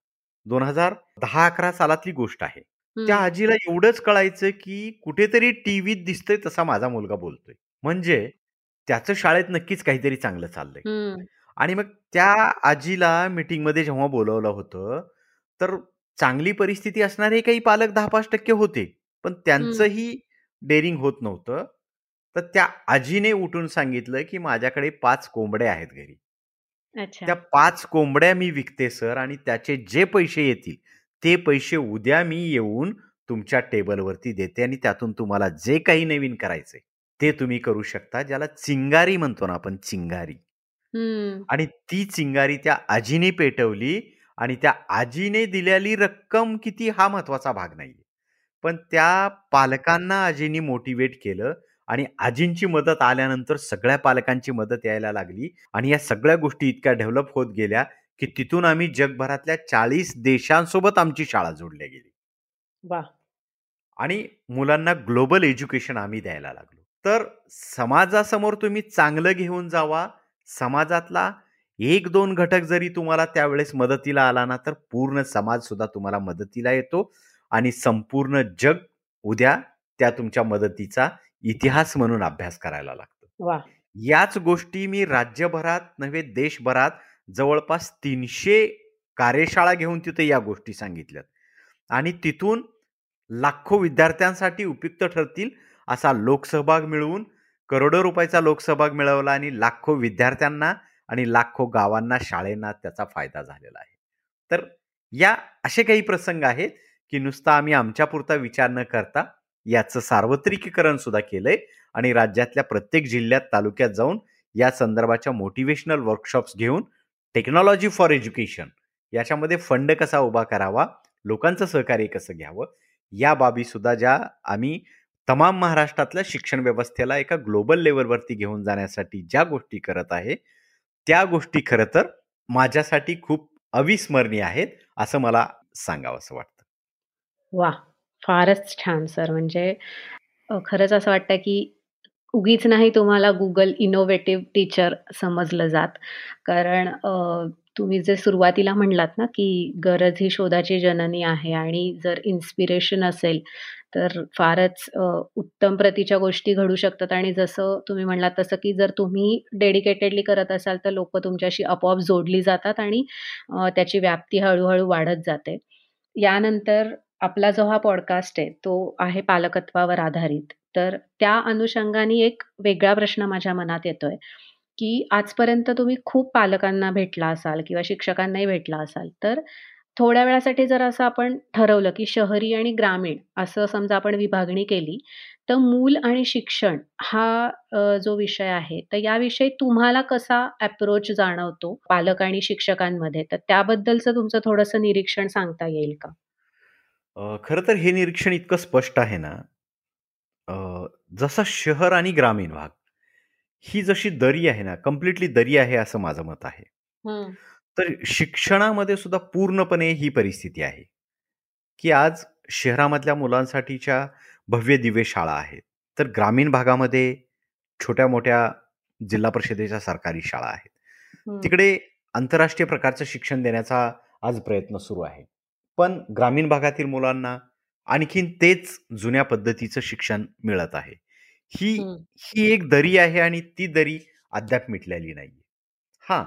दोन हजार दहा अकरा सालातली गोष्ट आहे. त्या आजीला एवढंच कळायचं की कुठेतरी टीव्हीत दिसतंय तसा माझा मुलगा बोलतोय. म्हणजे त्याचं शाळेत नक्कीच काहीतरी चांगलं चाललंय. आणि मग त्या आजीला मीटिंगमध्ये जेव्हा बोलवलं होतं तर चांगली परिस्थिती असणारे काही पालक दहा पाच टक्के होते. पण त्यांचंही डेअरिंग होत नव्हतं. तर त्या आजीने उठून सांगितलं की माझ्याकडे पाच कोंबड्या आहेत घरी. त्या पाच कोंबड्या मी विकते सर आणि त्याचे जे पैसे येतील ते पैसे उद्या मी येऊन तुमच्या टेबलवरती देते आणि त्यातून तुम्हाला जे काही नवीन करायचंय ते तुम्ही करू शकता ज्याला चिंगारी म्हणतो ना आपण चिंगारी. आणि ती चिंगारी त्या आजीने पेटवली आणि त्या आजीने दिलेली रक्कम किती हा महत्त्वाचा भाग नाहीये. पण त्या पालकांना आजीने मोटिवेट केलं आणि आजींची मदत आल्यानंतर सगळ्या पालकांची मदत यायला लागली. आणि या सगळ्या गोष्टी इतक्या डेव्हलप होत गेल्या की तिथून आम्ही जगभरातल्या चाळीस देशांसोबत आमची शाळा जोडल्या गेली. वा आणि मुलांना ग्लोबल एज्युकेशन आम्ही द्यायला लागलो. तर समाजासमोर तुम्ही चांगलं घेऊन जावा. समाजातला एक दोन घटक जरी तुम्हाला त्यावेळेस मदतीला आला ना तर पूर्ण समाज सुद्धा तुम्हाला मदतीला येतो. आणि संपूर्ण जग उद्या त्या तुमच्या मदतीचा इतिहास म्हणून अभ्यास करायला लागतो. याच गोष्टी मी राज्यभरात नव्हे देशभरात जवळपास तीनशे कार्यशाळा घेऊन तिथे या गोष्टी सांगितल्यात. आणि तिथून लाखो विद्यार्थ्यांसाठी उपयुक्त ठरतील असा लोकसहभाग मिळवून करोडो रुपयाचा लोकसहभाग मिळवला आणि लाखो विद्यार्थ्यांना आणि लाखो गावांना शाळेंना त्याचा फायदा झालेला आहे. तर या असे काही प्रसंग आहेत की नुसता आम्ही आमच्यापुरता विचार न करता याचं सार्वत्रिकीकरण सुद्धा केलंय आणि राज्यातल्या प्रत्येक जिल्ह्यात तालुक्यात जाऊन या संदर्भाच्या मोटिवेशनल वर्कशॉप्स घेऊन टेक्नॉलॉजी फॉर एज्युकेशन याच्यामध्ये फंड कसा उभा करावा लोकांचं सहकार्य कसं घ्यावं या बाबी सुद्धा ज्या आम्ही तमाम महाराष्ट्रातल्या शिक्षण व्यवस्थेला एका ग्लोबल लेवलवरती घेऊन जाण्यासाठी ज्या गोष्टी करत आहे त्या गोष्टी खरं तर माझ्यासाठी खूप अविस्मरणीय आहेत असं मला सांगावं असं वाटतं. वा! फारच छान सर. म्हणजे खरंच असं वाटतं की उगीच नाही तुम्हाला गुगल इनोव्हेटिव्ह टीचर समजलं जात. कारण तुम्ही जे सुरुवातीला म्हणलात ना, की गरज ही शोधाची जननी आहे आणि जर इन्स्पिरेशन असेल, तर फारच उत्तम प्रतीच्या गोष्टी घडू शकतात आणि जसं तुम्ही म्हणलात तसं, की जर तुम्ही डेडिकेटेडली करत असाल, तर लोक तुमच्याशी आपोआप जोडली जातात आणि त्याची व्याप्ती हळूहळू वाढत जाते. यानंतर आपला जो हा पॉडकास्ट आहे तो आहे पालकत्वावर आधारित. तर त्या अनुषंगाने एक वेगळा प्रश्न माझ्या मनात येतोय, की आजपर्यंत तुम्ही खूप पालकांना भेटला असाल किंवा शिक्षकांनाही भेटला असाल. तर थोड्या वेळासाठी जर असं आपण ठरवलं, की शहरी आणि ग्रामीण असं समजा आपण विभागणी केली, तर मूल आणि शिक्षण हा जो विषय आहे, तर याविषयी तुम्हाला कसा अप्रोच जाणवतो पालक आणि शिक्षकांमध्ये? तर त्याबद्दलचं तुमचं थोडंसं निरीक्षण सांगता येईल का? खरं तर हे निरीक्षण इतकं स्पष्ट आहे ना, जसं शहर आणि ग्रामीण भाग, ही जशी दरी आहे ना, कम्प्लिटली दरी आहे असं माझं मत आहे. तर शिक्षणामध्ये सुद्धा पूर्णपणे ही परिस्थिती आहे, की आज शहरामधल्या मुलांसाठीच्या भव्य दिव्य शाळा आहेत. तर ग्रामीण भागामध्ये छोट्या-मोठ्या जिल्हा परिषदेच्या सरकारी शाळा आहेत. तिकडे आंतरराष्ट्रीय प्रकारचं शिक्षण देण्याचा आज प्रयत्न सुरू आहे पण ग्रामीण भागातील मुलांना आणखीन तेच जुन्या पद्धतीचं शिक्षण मिळत आहे. ही ही. एक दरी आहे आणि ती दरी अद्याप मिटलेली नाही हां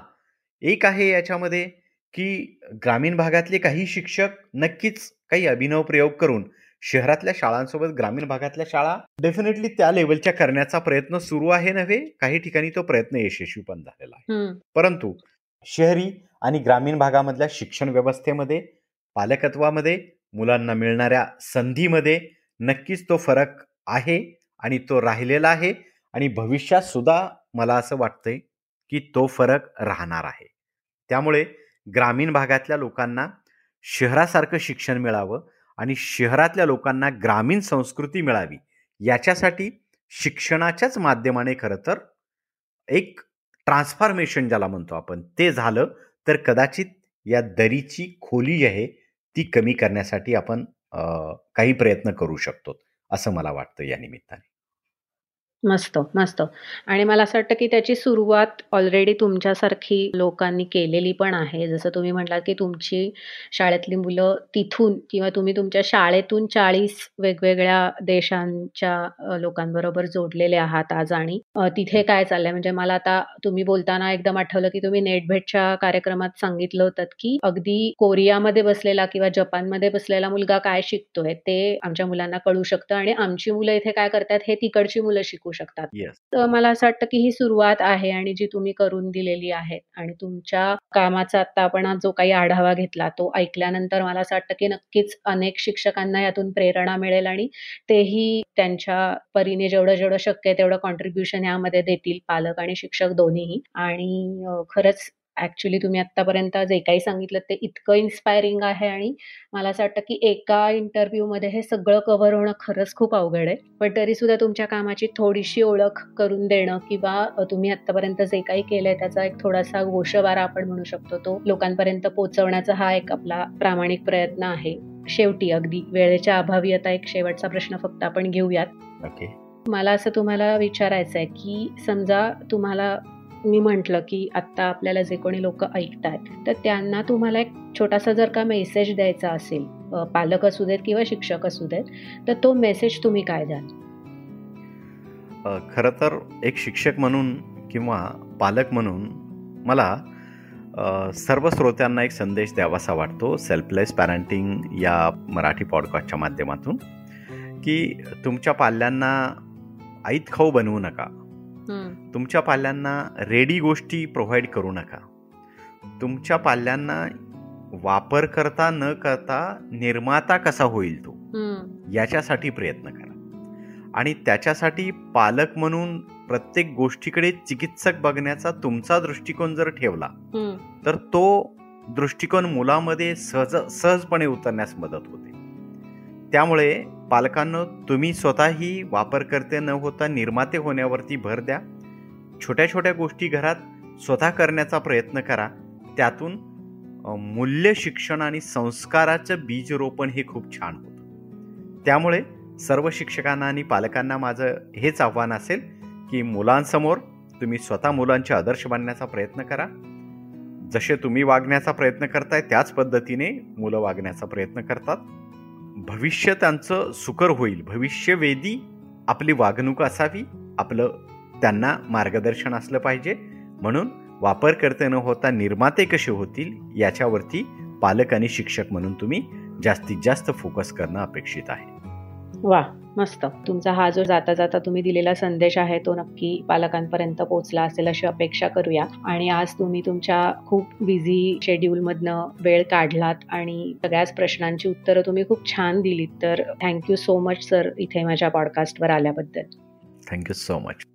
एक आहे याच्यामध्ये की ग्रामीण भागातले काही शिक्षक नक्कीच काही अभिनव प्रयोग करून शहरातल्या शाळांसोबत ग्रामीण भागातल्या शाळा डेफिनेटली त्या लेवलच्या करण्याचा प्रयत्न सुरू आहे नव्हे काही ठिकाणी तो प्रयत्न यशस्वी पण झालेला आहे. परंतु शहरी आणि ग्रामीण भागामधल्या शिक्षण व्यवस्थेमध्ये पालकत्वामध्ये मुलांना मिळणाऱ्या संधीमध्ये नक्कीच तो फरक आहे आणि तो राहिलेला आहे आणि भविष्यात सुद्धा मला असं वाटतंय की तो फरक राहणार आहे. त्यामुळे ग्रामीण भागातल्या लोकांना शहरासारखं शिक्षण मिळावं आणि शहरातल्या लोकांना ग्रामीण संस्कृती मिळावी याच्यासाठी शिक्षणाच्याच माध्यमाने खरं तर एक ट्रान्सफॉर्मेशन ज्याला म्हणतो आपण ते झालं तर कदाचित या दरीची खोली जी आहे ती कमी करण्यासाठी आपण काही प्रयत्न करू शकतो असं मला वाटतं या निमित्ताने. मस्त, मस्त. आणि मला असं वाटतं, की त्याची सुरुवात ऑलरेडी तुमच्यासारखी लोकांनी केलेली पण आहे. जसं तुम्ही म्हटलात, की तुमची शाळेतली मुलं तिथून किंवा तुम्ही तुमच्या शाळेतून चाळीस वेगवेगळ्या देशांच्या लोकांबरोबर जोडलेले आहात आज आणि तिथे काय चाललंय म्हणजे मला आता तुम्ही बोलताना एकदम आठवलं, की तुम्ही नेटभेटच्या कार्यक्रमात सांगितलं होतं, की अगदी कोरियामध्ये बसलेला किंवा जपानमध्ये बसलेला मुलगा काय शिकतोय ते आमच्या मुलांना कळू शकतं आणि आमची मुलं इथे काय करतात हे तिकडची मुलं शिकू शिकू शकतात. तर मला असं वाटतं की ही सुरुवात आहे आणि जी तुम्ही करून दिलेली आहे आणि तुमच्या कामाचा आता आपण जो काही आढावा घेतला तो ऐकल्यानंतर मला असं वाटतं की नक्कीच अनेक शिक्षकांना यातून प्रेरणा मिळेल आणि तेही त्यांच्या परीने जेवढं जेवढं शक्य आहे तेवढं कॉन्ट्रीब्युशन यामध्ये देतील पालक आणि शिक्षक दोन्हीही आणि खरंच ऍक्च्युली तुम्ही आतापर्यंत जे काही सांगितलं ते इतकं इन्स्पायरिंग आहे आणि मला असं वाटतं की एका इंटरव्ह्यूमध्ये हे सगळं कव्हर होणं खरंच खूप अवघड आहे. पण तरी सुद्धा तुमच्या कामाची थोडीशी ओळख करून देणं किंवा तुम्ही आतापर्यंत जे काही केलंय त्याचा एक थोडासा गोषवारा आपण म्हणू शकतो. तो लोकांपर्यंत पोहोचवण्याचा हा एक आपला प्रामाणिक प्रयत्न आहे. शेवटी अगदी वेळेच्या अभावी आता एक शेवटचा प्रश्न फक्त आपण घेऊयात. मला असं तुम्हाला विचारायचं आहे की समजा तुम्हाला मी म्हटलं की आत्ता आपल्याला जे कोणी लोक ऐकतात तर त्यांना तुम्हाला एक छोटासा जर का मेसेज द्यायचा असेल पालक असू देत किंवा शिक्षक असू देत तर तो मेसेज तुम्ही काय द्याल? खरं तर एक शिक्षक म्हणून किंवा पालक म्हणून मला सर्व श्रोत्यांना एक संदेश द्यावासा वाटतो सेल्फलेस पॅरेंटिंग या मराठी पॉडकास्टच्या माध्यमातून की तुमच्या पाल्यांना आईत खाऊ बनवू नका. तुमच्या पाल्यांना रेडी गोष्टी प्रोव्हाइड करू नका. तुमच्या पाल्यांना वापर करता न करता निर्माता कसा होईल तो? याच्यासाठी प्रयत्न करा. आणि त्याच्यासाठी पालक म्हणून प्रत्येक गोष्टीकडे चिकित्सक बघण्याचा तुमचा दृष्टिकोन जर ठेवला तर तो दृष्टिकोन मुलामध्ये सहज सहजपणे उतरण्यास मदत होते. त्यामुळे पालकांनो तुम्ही स्वतःही वापरकर्ते न होता निर्माते होण्यावरती भर द्या. छोट्या छोट्या गोष्टी घरात स्वतः करण्याचा प्रयत्न करा. त्यातून मूल्य शिक्षण आणि संस्काराचं बीजरोपण हे खूप छान होतं. त्यामुळे सर्व शिक्षकांना आणि पालकांना माझं हेच आव्हान असेल की मुलांसमोर तुम्ही स्वतः मुलांचे आदर्श बांधण्याचा प्रयत्न करा. जसे तुम्ही वागण्याचा प्रयत्न करताय त्याच पद्धतीने मुलं वागण्याचा प्रयत्न करतात. भविष्य त्यांचं सुकर होईल. भविष्यवेदी आपली वागणूक असावी आपलं त्यांना मार्गदर्शन असलं पाहिजे. म्हणून वापरकर्ते न होता निर्माते कसे होतील याच्यावरती पालक आणि शिक्षक म्हणून तुम्ही जास्तीत जास्त फोकस करणं अपेक्षित आहे. वा. मस्त. तुमचा हा जो जाता जाता तुम्ही दिलेला संदेश आहे तो नक्की पालकांपर्यंत पोहोचला असेल अशी अपेक्षा करूया. आणि आज तुम्ही तुमच्या खूप बिझी शेड्यूल मधनं वेळ काढलात आणि सगळ्याच प्रश्नांची उत्तरं तुम्ही खूप छान दिलीत. तर थँक्यू सो मच सर इथे माझ्या पॉडकास्टवर आल्याबद्दल. Thank you so much